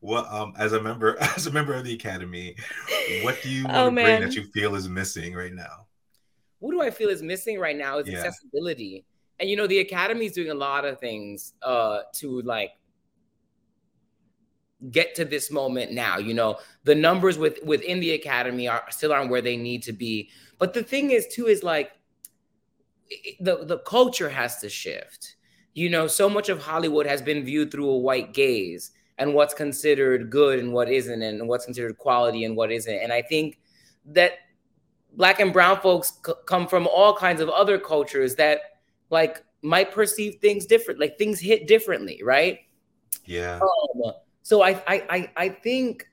Well, um, as a member, [LAUGHS] as a member of the academy, what do you want Oh, to bring that you feel is missing right now? what do I feel is missing right now is Yeah. accessibility. And you know, the academy is doing a lot of things uh to like get to this moment now. You know, the numbers with within the academy are still aren't where they need to be. But the thing is too is like the the culture has to shift. You know, so much of Hollywood has been viewed through a white gaze and what's considered good and what isn't and what's considered quality and what isn't. And I think that black and brown folks c- come from all kinds of other cultures that like might perceive things different like things hit differently right Yeah. um, so I, I i i think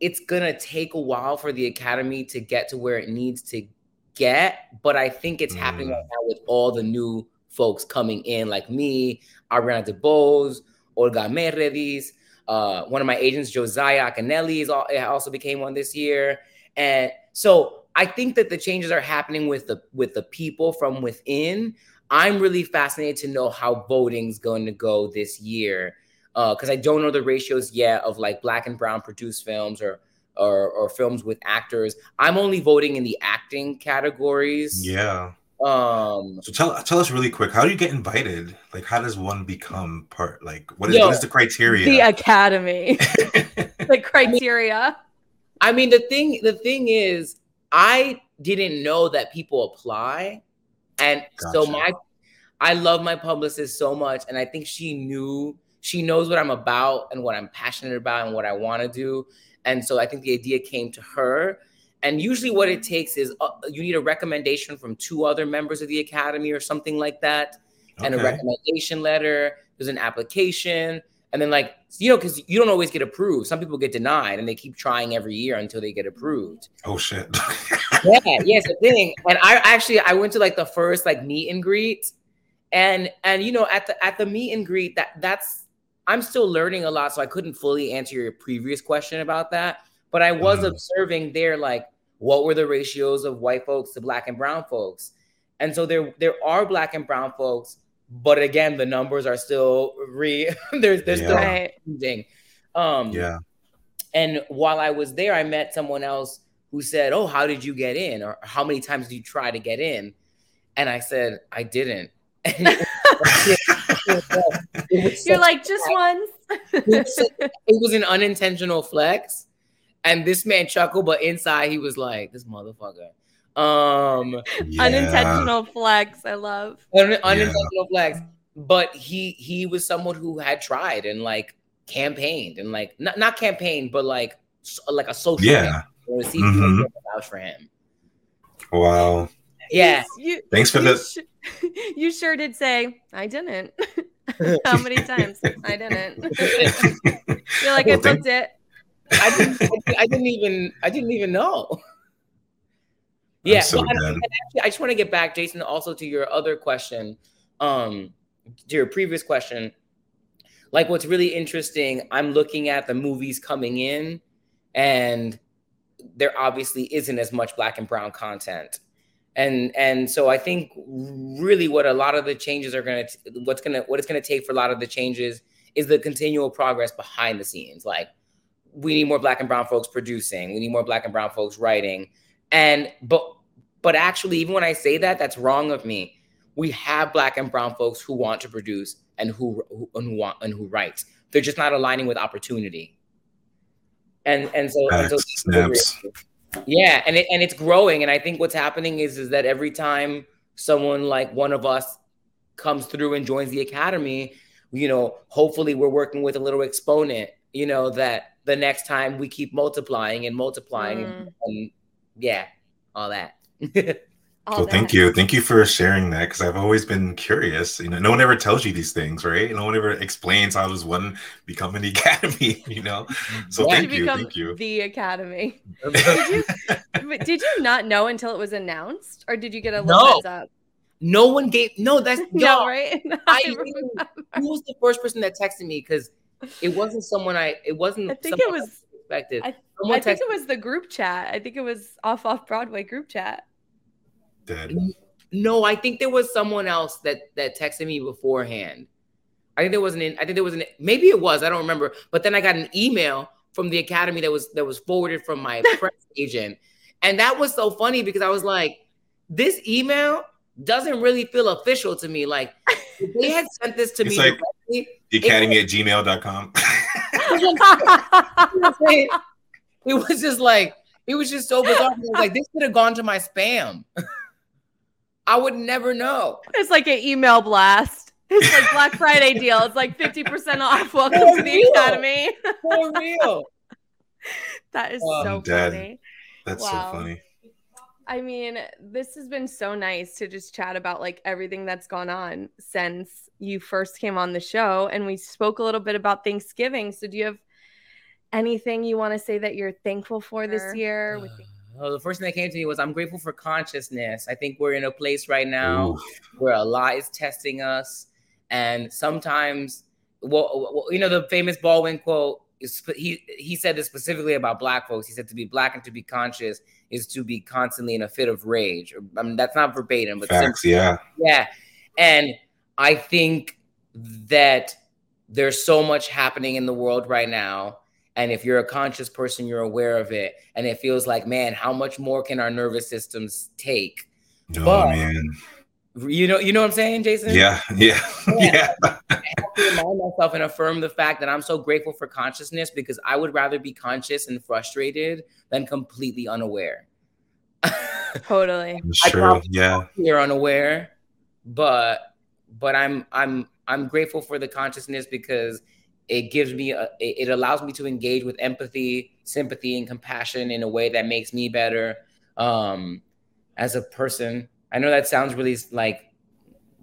it's gonna take a while for the academy to get to where it needs to get but i think it's happening right now with all the new folks coming in like me ariana DeBose, olga Merediz uh, one of my agents josiah Acanelli, is al- also became one this year and so I think that the changes are happening with the with the people from within. I'm really fascinated to know how voting's going to go this year because I don't know the ratios yet of like black and brown produced films or or, or films with actors. I'm only voting in the acting categories. Yeah. Um, so tell tell us really quick, how do you get invited? Like, how does one become part? Like, what is Yo, what is the criteria? The academy. [LAUGHS] the criteria. I mean, the thing the thing is, I didn't know that people apply, and so my I love my publicist so much, and I think she knew she knows what I'm about and what I'm passionate about and what I want to do, and so I think the idea came to her. And usually, what it takes is uh, you need a recommendation from two other members of the academy or something like that, and a recommendation letter. There's an application, and then like you know, because you don't always get approved. Some people get denied, and they keep trying every year until they get approved. Oh shit. [LAUGHS] yeah, yeah, it's a thing. And I actually I went to like the first like meet and greet, and and you know at the at the meet and greet that that's I'm still learning a lot, so I couldn't fully answer your previous question about that. But I was Mhm. observing there like what were the ratios of white folks to black and brown folks, and so there there are black and brown folks, but again the numbers are still re [LAUGHS] there's there's still Yeah. Right. changing. Um, yeah. and while I was there, I met someone else who said, "Oh, how did you get in? Or how many times did you try to get in?" And I said, "I didn't." [LAUGHS] And it was- [LAUGHS] it was You're like, just once. it was such- it was an unintentional flex, and this man chuckled, but inside he was like, "This motherfucker." Um, Yeah. Unintentional flex. I love. un- unintentional flex. But he he was someone who had tried and like campaigned and like not not campaigned, but like s- like a social Yeah. campaign to see if Mhm. people for him. Wow. Yeah. You, Thanks for you the. sh- [LAUGHS] you sure did say I didn't. [LAUGHS] How many [LAUGHS] times? I didn't. You're like, I Well, thank- booked it. I didn't, I didn't even I didn't even know. Yeah, so well, and actually, I just want to get back, Jason, also to your other question, um, to your previous question. Like, what's really interesting, I'm looking at the movies coming in, and there obviously isn't as much black and brown content, and and so I think really what a lot of the changes are gonna, what's gonna, what it's gonna take for a lot of the changes is the continual progress behind the scenes, like we need more black and brown folks producing. We need more black and brown folks writing. And but but actually even when i say that that's wrong of me. We have black and brown folks who want to produce and who, who and who want and who write. They're just not aligning with opportunity. And and so, and so yeah and it, and it's growing. And i think what's happening is is that every time someone like one of us comes through and joins the academy you know hopefully we're working with a little exponent you know that the next time we keep multiplying and multiplying and, mm. and yeah all that [LAUGHS] All Well, thank you. Thank you for sharing that because I've always been curious. You know, no one ever tells you these things, right? No one ever explains how does one become an [LAUGHS] academy, you know? So Yeah. thank you. become Thank you. the academy. [LAUGHS] did you did you not know until it was announced, or did you get a little No. heads up? no one gave no that's No, y'all, right? I I who was the first person that texted me because it wasn't someone i it wasn't I think it someone was. expected I, I think it was the group chat. I think it was off off Broadway group chat. Dead. No, I think there was someone else that that texted me beforehand. I think there was an I think there was an maybe it was I don't remember. But then I got an email from the academy that was that was forwarded from my [LAUGHS] press agent, and that was so funny because I was like, this email doesn't really feel official to me. Like they had sent this to It's me. like- directly, The academy at gmail.com. [LAUGHS] it was just like it was just so bizarre. I was like this could have gone to my spam. [LAUGHS] I would never know. It's like an email blast. It's like Black Friday deal. It's like 50% off. Welcome For to the real. Academy. For real. [LAUGHS] That is Oh, so I'm funny. That's Wow. so funny. I mean, this has been so nice to just chat about like everything that's gone on since you first came on the show and we spoke a little bit about Thanksgiving. So do you have anything you want to say that you're thankful for this year? With Oh, [SIGHS] the first thing that came to me was I'm grateful for consciousness. I think we're in a place right now Ooh. where a lot is testing us, and sometimes, well, well, you know, the famous Baldwin quote is he he said this specifically about Black folks. He said to be Black and to be conscious is to be constantly in a fit of rage. I mean, that's not verbatim, but Facts, sim- yeah. yeah. And I think that there's so much happening in the world right now. And if you're a conscious person, you're aware of it. And it feels like, man, how much more can our nervous systems take? Oh But- man. You know, you know what I'm saying, Jason? Yeah, yeah, yeah. [LAUGHS] I have to remind myself and affirm the fact that I'm so grateful for consciousness because I would rather be conscious and frustrated than completely unaware. [LAUGHS] Totally. Sure. Yeah. you're unaware, but but I'm I'm I'm grateful for the consciousness because it gives me a, it allows me to engage with empathy, sympathy, and compassion in a way that makes me better um, as a person. I know that sounds really like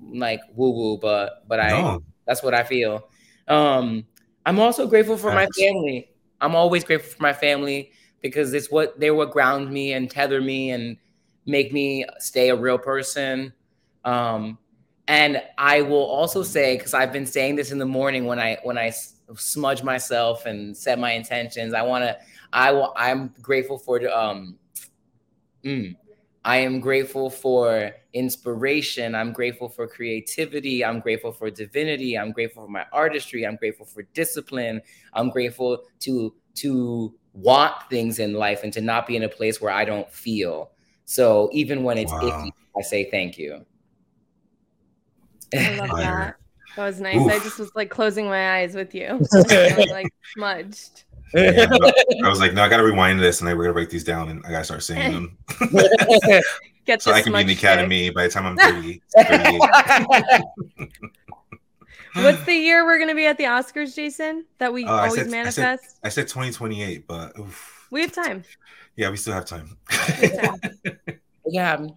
like woo woo, but but I No. that's what I feel. Um, I'm also grateful for my family. I'm always grateful for my family because it's what they're what ground me and tether me and make me stay a real person. Um, and I will also say because I've been saying this in the morning when I when I smudge myself and set my intentions. I want to. I will. I'm grateful for the. Um, mm, I am grateful for inspiration. I'm grateful for creativity. I'm grateful for divinity. I'm grateful for my artistry. I'm grateful for discipline. I'm grateful to to want things in life and to not be in a place where I don't feel. So even when it's Wow. icky, I say thank you. I love that. That was nice. I just was like closing my eyes with you. [LAUGHS] I was, like smudged. Yeah, I was like, no, I gotta rewind this, and I gotta write these down, and I gotta start singing them, [LAUGHS] Get so the I can be in the smudge stick. academy by the time I'm 30, 38. [LAUGHS] What's the year we're gonna be at the Oscars, Jason? That we Uh, always I said- manifest. I said 2028, but oof. we have time. yeah, we still have time. yeah,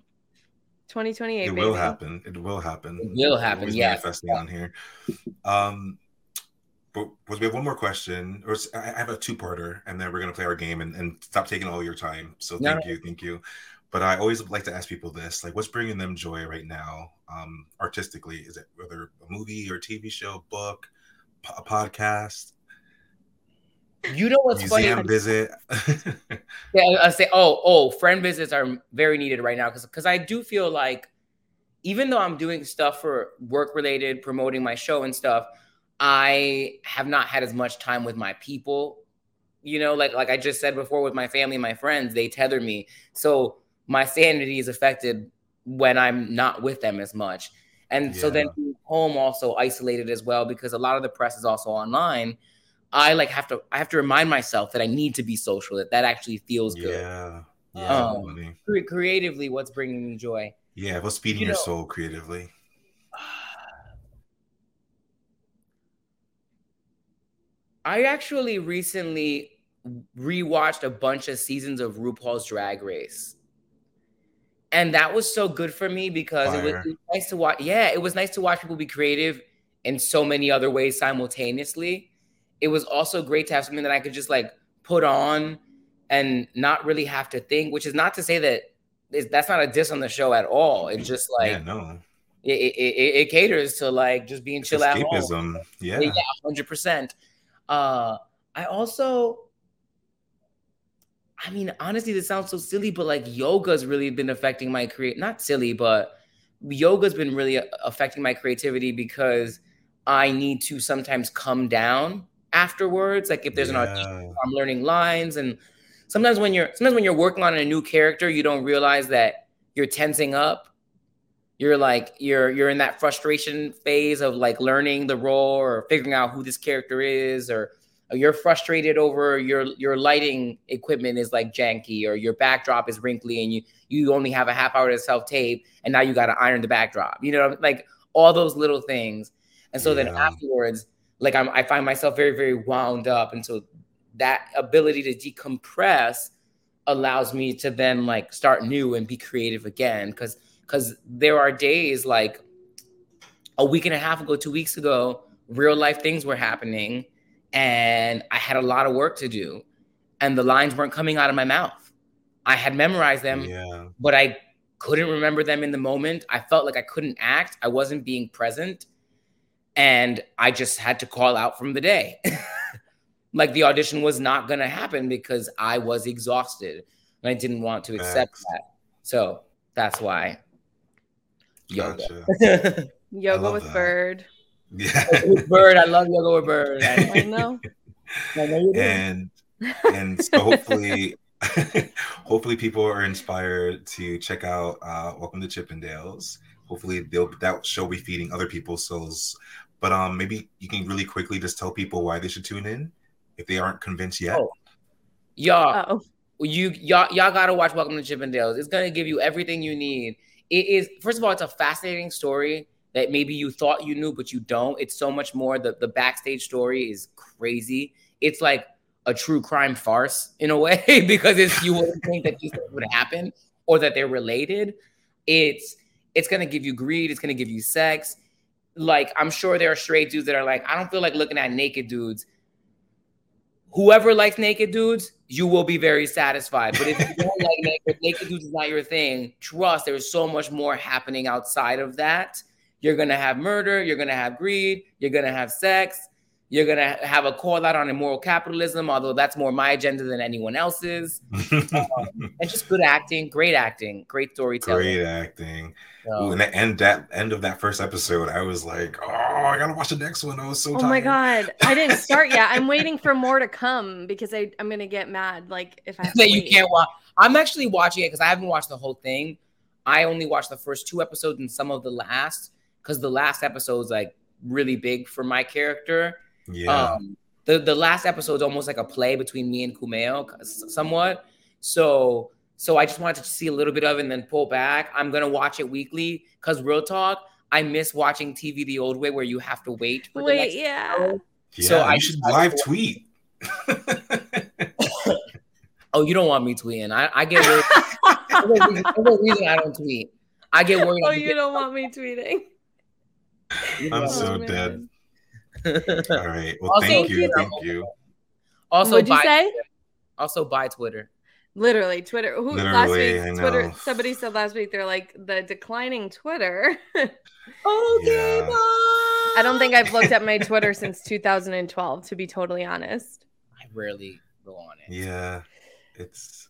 2028. it baby. will happen. It will happen. It will happen, always yes. manifesting on here. Um, but was we have one more question, or I have a two-parter, and then we're gonna play our game and, and stop taking all your time. So No, thank no. you, thank you. But I always like to ask people this: like, what's bringing them joy right now, um, artistically? Is it whether a movie or TV show, book, a podcast, You know what's museum funny? visit? [LAUGHS] Yeah, I say, oh, oh, friend visits are very needed right now because because I do feel like even though I'm doing stuff for work related, promoting my show and stuff, I have not had as much time with my people. You know, like like I just said before, with my family, and my friends, they tether me. So my sanity is affected when I'm not with them as much. And so then home also isolated as well because a lot of the press is also online. I like have to I have to remind myself that I need to be social. That that actually feels good. yeah, yeah, Um. Cre- creatively, what's bringing me joy? yeah. What's feeding you your know- soul creatively? [SIGHS] I actually recently rewatched a bunch of seasons of RuPaul's Drag Race. And that was so good for me because it was, it was nice to watch. Yeah, it was nice to watch people be creative in so many other ways simultaneously. It was also great to have something that I could just like put on and not really have to think, which is not to say that it's- that's not a diss on the show at all. It's just like yeah, no. it, it, it, caters to like just being chill at home. Escapism. Yeah. Yeah, hundred percent. Uh, I also, I mean, honestly, this sounds so silly, but like yoga's really been affecting my create. Not silly, but yoga's been really affecting my creativity because I need to sometimes come down afterwards. Like if there's an audition, I'm learning lines, and sometimes when you're sometimes when you're working on a new character, you don't realize that you're tensing up. You're like you're you're in that frustration phase of like learning the role or figuring out who this character is or, or you're frustrated over your your lighting equipment is like janky or your backdrop is wrinkly and you you only have a half hour to self tape and now you got to iron the backdrop. You know like all those little things. And so then afterwards like I'm, i find myself very very wound up. And so that ability to decompress allows me to then like start new and be creative again. Because because there are days like a week and a half ago two weeks ago real life things were happening and i had a lot of work to do and the lines weren't coming out of my mouth. I had memorized them Yeah. but i couldn't remember them in the moment. I felt like i couldn't act. I wasn't being present and i just had to call out from the day [LAUGHS] like the audition was not going to happen because i was exhausted and i didn't want to accept Facts. that so that's why yoga Gotcha. [LAUGHS] Yoga love with that. Bird. Yeah. with bird i love yoga with bird [LAUGHS] I know. I know you do. and and so hopefully hopefully people are inspired to check out uh, Welcome to Chippendales. Hopefully they'll that show will be feeding other people's souls. But um, maybe you can really quickly just tell people why they should tune in if they aren't convinced yet. Oh. Y'all, you y'all y'all gotta watch Welcome to Chippendales. It's gonna give you everything you need. It is first of all, it's a fascinating story that maybe you thought you knew, but you don't. It's so much more. The the backstage story is crazy. It's like a true crime farce in a [LAUGHS] way because it's you wouldn't think that these things would happen or that they're related. It's it's gonna give you greed. It's gonna give you sex. Like I'm sure there are straight dudes that are like, I don't feel like looking at naked dudes. Whoever likes naked dudes, you will be very satisfied. But if you don't [LAUGHS] like naked, naked dudes is not your thing. Trust, there's so much more happening outside of that. You're gonna have murder. You're gonna have greed. You're gonna have sex you're going to have a call out on immoral capitalism, although that's more my agenda than anyone else's. [LAUGHS] um, and just good acting, great acting, great storytelling. Great acting. So, Ooh, and the end that end of that first episode, I was like, "Oh, I gotta watch the next one." I was so. Tired. Oh tired. my god, I didn't [LAUGHS] start yet. I'm waiting for more to come because I I'm gonna get mad. Like if I [LAUGHS] that you can't watch. I'm actually watching it because I haven't watched the whole thing. I only watched the first two episodes and some of the last because the last episode is like really big for my character. Yeah. Um, the the last episode is almost like a play between me and Kumail, somewhat. So so I just wanted to see a little bit of it and then pull back. I'm gonna watch it weekly because real talk, I miss watching TV the old way where you have to wait. For wait, yeah. Show. Yeah, so I should live I, tweet. [LAUGHS] oh, you don't want me tweeting? I, I get worried. [LAUGHS] there's a reason I don't tweet. I get worried. Oh, you don't want me tweeting? I'm so oh, dead. All [LAUGHS] right. Well, also, thank you. Thank you. Also, What'd you say? Also, buy Twitter. Literally, Twitter. Who Literally, last week? Twitter. Somebody said last week they're like the declining Twitter. [LAUGHS] okay, yeah. I don't think I've looked at my Twitter since 2012. To be totally honest, I rarely go on it. Yeah, it's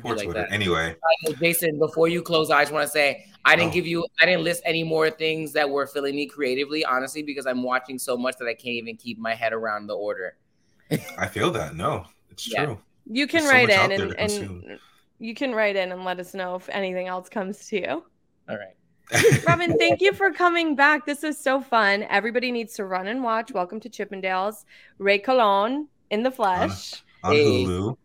poor like Twitter. That. Anyway, uh, Jason, before you close, I just want to say I didn't oh. give you, I didn't list any more things that were filling me creatively, honestly, because I'm watching so much that I can't even keep my head around the order. [LAUGHS] I feel that. No, it's yeah. true. You can There's write so in and, and you can write in and let us know if anything else comes to you. All right. [LAUGHS] Robin, thank you for coming back. This was so fun. Everybody needs to run and watch. Welcome to Chippendales. Ray Colon in the flesh. On, on hey. Hulu.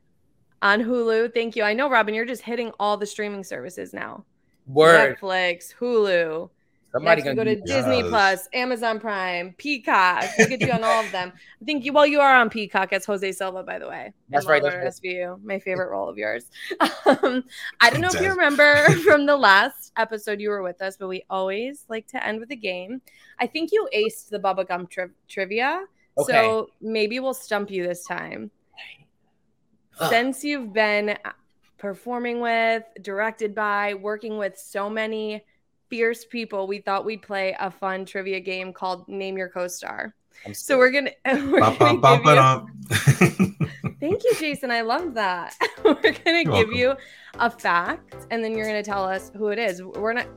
On Hulu. Thank you. I know, Robin, you're just hitting all the streaming services now. Word. Netflix, Hulu. Somebody can go to Disney Plus, Amazon Prime, Peacock. We'll get you on all of them. [LAUGHS] I think you well, you are on Peacock as Jose Silva, by the way. That's right. That's. SVU, my favorite role of yours. [LAUGHS] Um, I don't know if you remember [LAUGHS] from the last episode you were with us, but we always like to end with a game. I think you aced the Bubba Gump tri- trivia, okay. so maybe we'll stump you this time. Since you've been performing with, directed by, working with so many fierce people, we thought we'd play a fun trivia game called Name Your Co-Star. So we're gonna, [LAUGHS] we're gonna give you. [LAUGHS] Thank you, Jason. I love that. [LAUGHS] we're gonna you're give welcome. you a fact, and then you're gonna tell us who it is. We're not.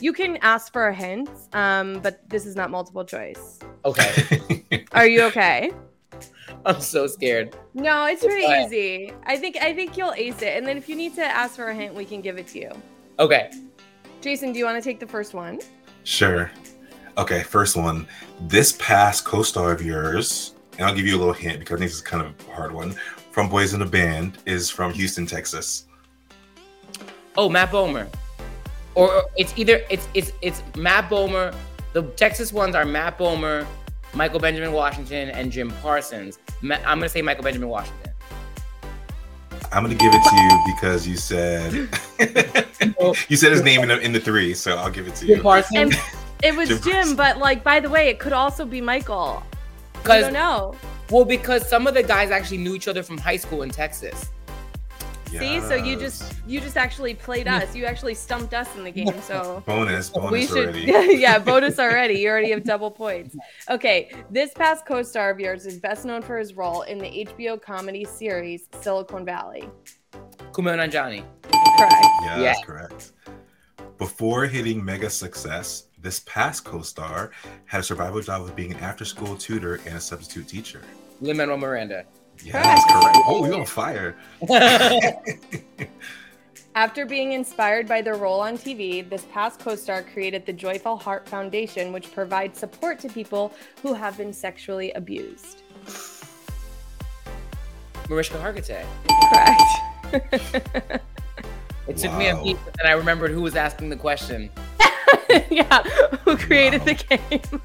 You can ask for a hint, um, but this is not multiple choice. Okay. Are you okay? [LAUGHS] I'm so scared. No, it's pretty easy. I think I think you'll ace it. And then if you need to ask for a hint, we can give it to you. Okay. Jason, do you want to take the first one? Sure. Okay, first one. This past co-star of yours, and I'll give you a little hint because I think this is kind of a hard one. From Boys in the Band is from Houston, Texas. Oh, Matt Bomer. Or it's either it's it's it's Matt Bomer. The Texas ones are Matt Bomer, Michael Benjamin Washington, and Jim Parsons. I'm gonna say Michael Benjamin Washington. I'm gonna give it to you because you said [LAUGHS] you said his name in the, in the three, so I'll give it to you. Jim And it was Jim, Jim but like by the way, it could also be Michael. I don't know. Well, because some of the guys actually knew each other from high school in Texas. See, so you just you just actually played us. You actually stumped us in the game. So bonus, [LAUGHS] bonus we should, already. [LAUGHS] yeah, [LAUGHS] bonus already. You already have double points. Okay, this past co-star of yours is best known for his role in the HBO comedy series Silicon Valley. Kumail Nanjiani. Correct. Yeah, yeah, that's correct. Before hitting mega success, this past co-star had a survival job of being an after-school tutor and a substitute teacher. Lin-Manuel Miranda. Yeah, that's correct. Oh, you're on fire. [LAUGHS] After being inspired by their role on TV, this past co star created the Joyful Heart Foundation, which provides support to people who have been sexually abused. Mariska Hargitay. Correct. [LAUGHS] It took me a beat, but then I remembered who was asking the question. [LAUGHS] yeah, who created the game.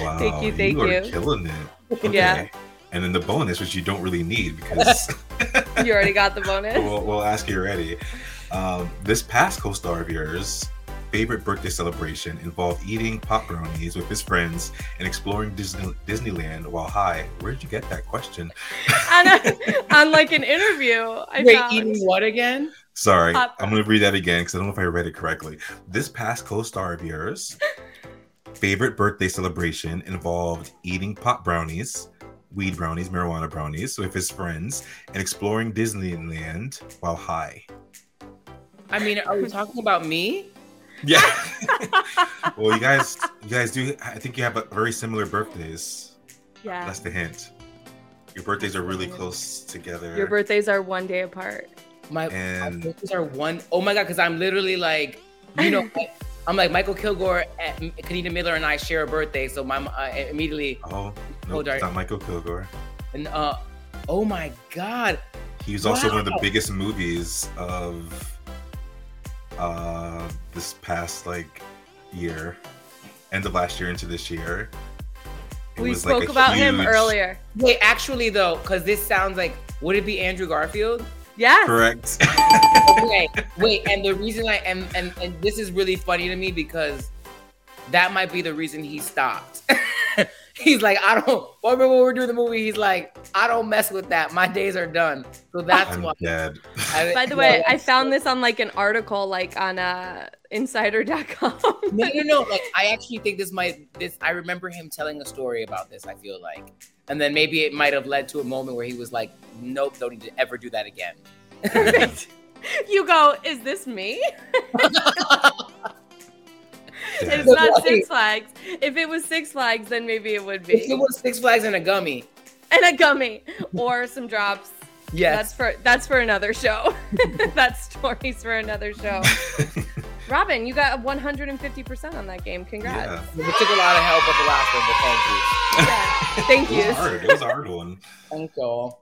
Wow. Thank you, thank you. Are you. killing it. Yeah. And then the bonus, which you don't really need because [LAUGHS] You already got the bonus. [LAUGHS] we'll, we'll ask you already. Um, this past co-star of yours, favorite birthday celebration involved eating pop brownies with his friends and exploring Disney, Disneyland while high. Where did you get that question? [LAUGHS] on, a, on like an interview. I Wait, found. eating what again? Sorry, Pop- I'm going to read that again because I don't know if I read it correctly. This past co-star of yours, favorite birthday celebration involved eating pop brownies, weed brownies, marijuana brownies with his friends and exploring Disneyland while high. I mean, are we talking about me? Yeah. [LAUGHS] well, you guys, you guys do. I think you have a very similar birthdays. Yeah. That's the hint. Your birthdays are really close together. Your birthdays are one day apart. My, And- my birthdays are one oh my god, because I'm literally like, you know, [LAUGHS] I- I'm like Michael Kilgore, and Kanita Miller, and I share a birthday, so my uh, immediately Oh, no, Hold on. it's not Michael Kilgore. and uh, oh my god, He was also one of the biggest movies of uh this past like year, end of last year into this year. It we like, spoke a about him earlier. wait, actually though, because this sounds like, would it be Andrew Garfield? Yes. Correct. [LAUGHS] okay, wait, and the reason I and, and and this is really funny to me because that might be the reason he stopped. [LAUGHS] [LAUGHS] he's like, I don't. Well, remember when we were doing the movie? He's like, I don't mess with that. My days are done. So that's I'm why. dead. [LAUGHS] I- By the no, way, I found this on like an article, like on uh, Insider.com. [LAUGHS] No, no, no. Like, I actually think this might. This I remember him telling a story about this. I feel like, and then maybe it might have led to a moment where he was like, Nope, don't need to ever do that again. you go, is this me? It's No, not no, Six Flags. If it was Six Flags, then maybe it would If it was Six Flags and a gummy, And a gummy or some drops. yes. That's for that's for another show. [LAUGHS] that's stories for another show. [LAUGHS] Robin, you got 150% on that game. Congrats. Yeah. It took a lot of help with the last one, but thank you. Yeah. Thank [LAUGHS] you. It you. was hard. It was a hard one. Thank you.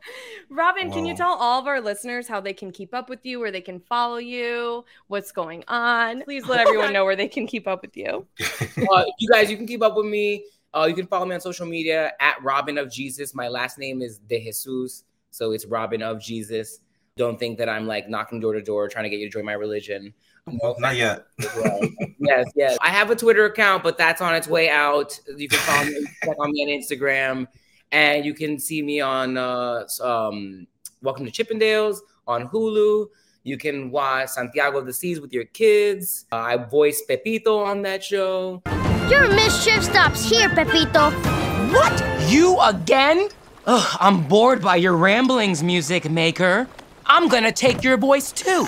Robin, can you tell all of our listeners how they can keep up with you, where they can follow you, what's going on? Please let everyone know where they can keep up with you. [LAUGHS] uh, you guys, you can keep up with me. Uh, you can follow me on social media at Robin of Jesus. My last name is De Jesus, so it's Robin of Jesus. Don't think that I'm like knocking door to door trying to get you to join my religion. No, Not yet. yes, yes. I have a Twitter account, but that's on its way out. You can follow me, [LAUGHS] check on me on Instagram, and you can see me on uh, um, Welcome to Chippendales on Hulu. You can watch Santiago of the Seas with your kids. Uh, I voice Pepito on that show. Your mischief stops here, Pepito. What? You again? Ugh, I'm bored by your ramblings, music maker. I'm gonna take your voice too.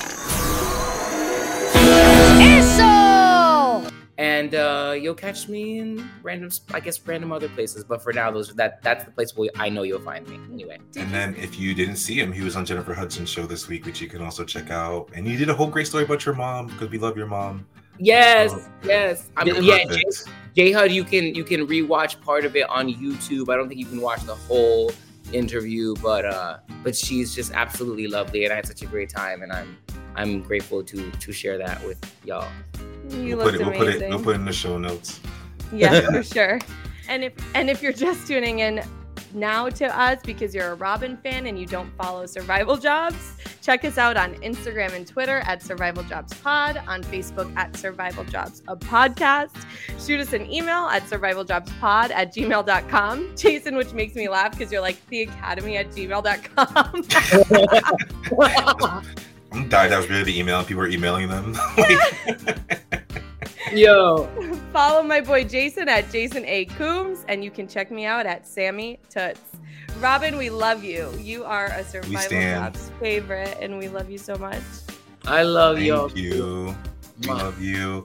And uh, you'll catch me in random, I guess, random other places. But for now, those that that's the place where I know you'll find me. Anyway, And then if you didn't see him, he was on Jennifer Hudson's show this week, which you can also check out. And he did a whole great story about your mom because we love your mom. yes, Oh. yes. I mean, yeah, J Hud, you can you can rewatch part of it on YouTube. I don't think you can watch the whole interview, but uh, but she's just absolutely lovely, and I had such a great time, and I'm I'm grateful to to share that with y'all. You we'll put looked it. We'll put it. We'll put it in the show notes. Yeah, [LAUGHS] for sure. And if and if you're just tuning in now to us because you're a Robin fan and you don't follow Survival Jobs, check us out on Instagram and Twitter at Survival Jobs Pod, on Facebook at Survival Jobs a podcast. Shoot us an email at survivaljobspod at gmail.com. Jason, which makes me laugh because you're like the academy at gmail.com. [LAUGHS] I'm died. I was really the email. and People were emailing them. [LAUGHS] Yo, Follow my boy Jason at Jason A. Coombs, and you can check me out at Sammy Tutz. Robin, we love you. You are a Survival stand. Jobs favorite, and we love you so much. I love y'all. Thank you. We love you.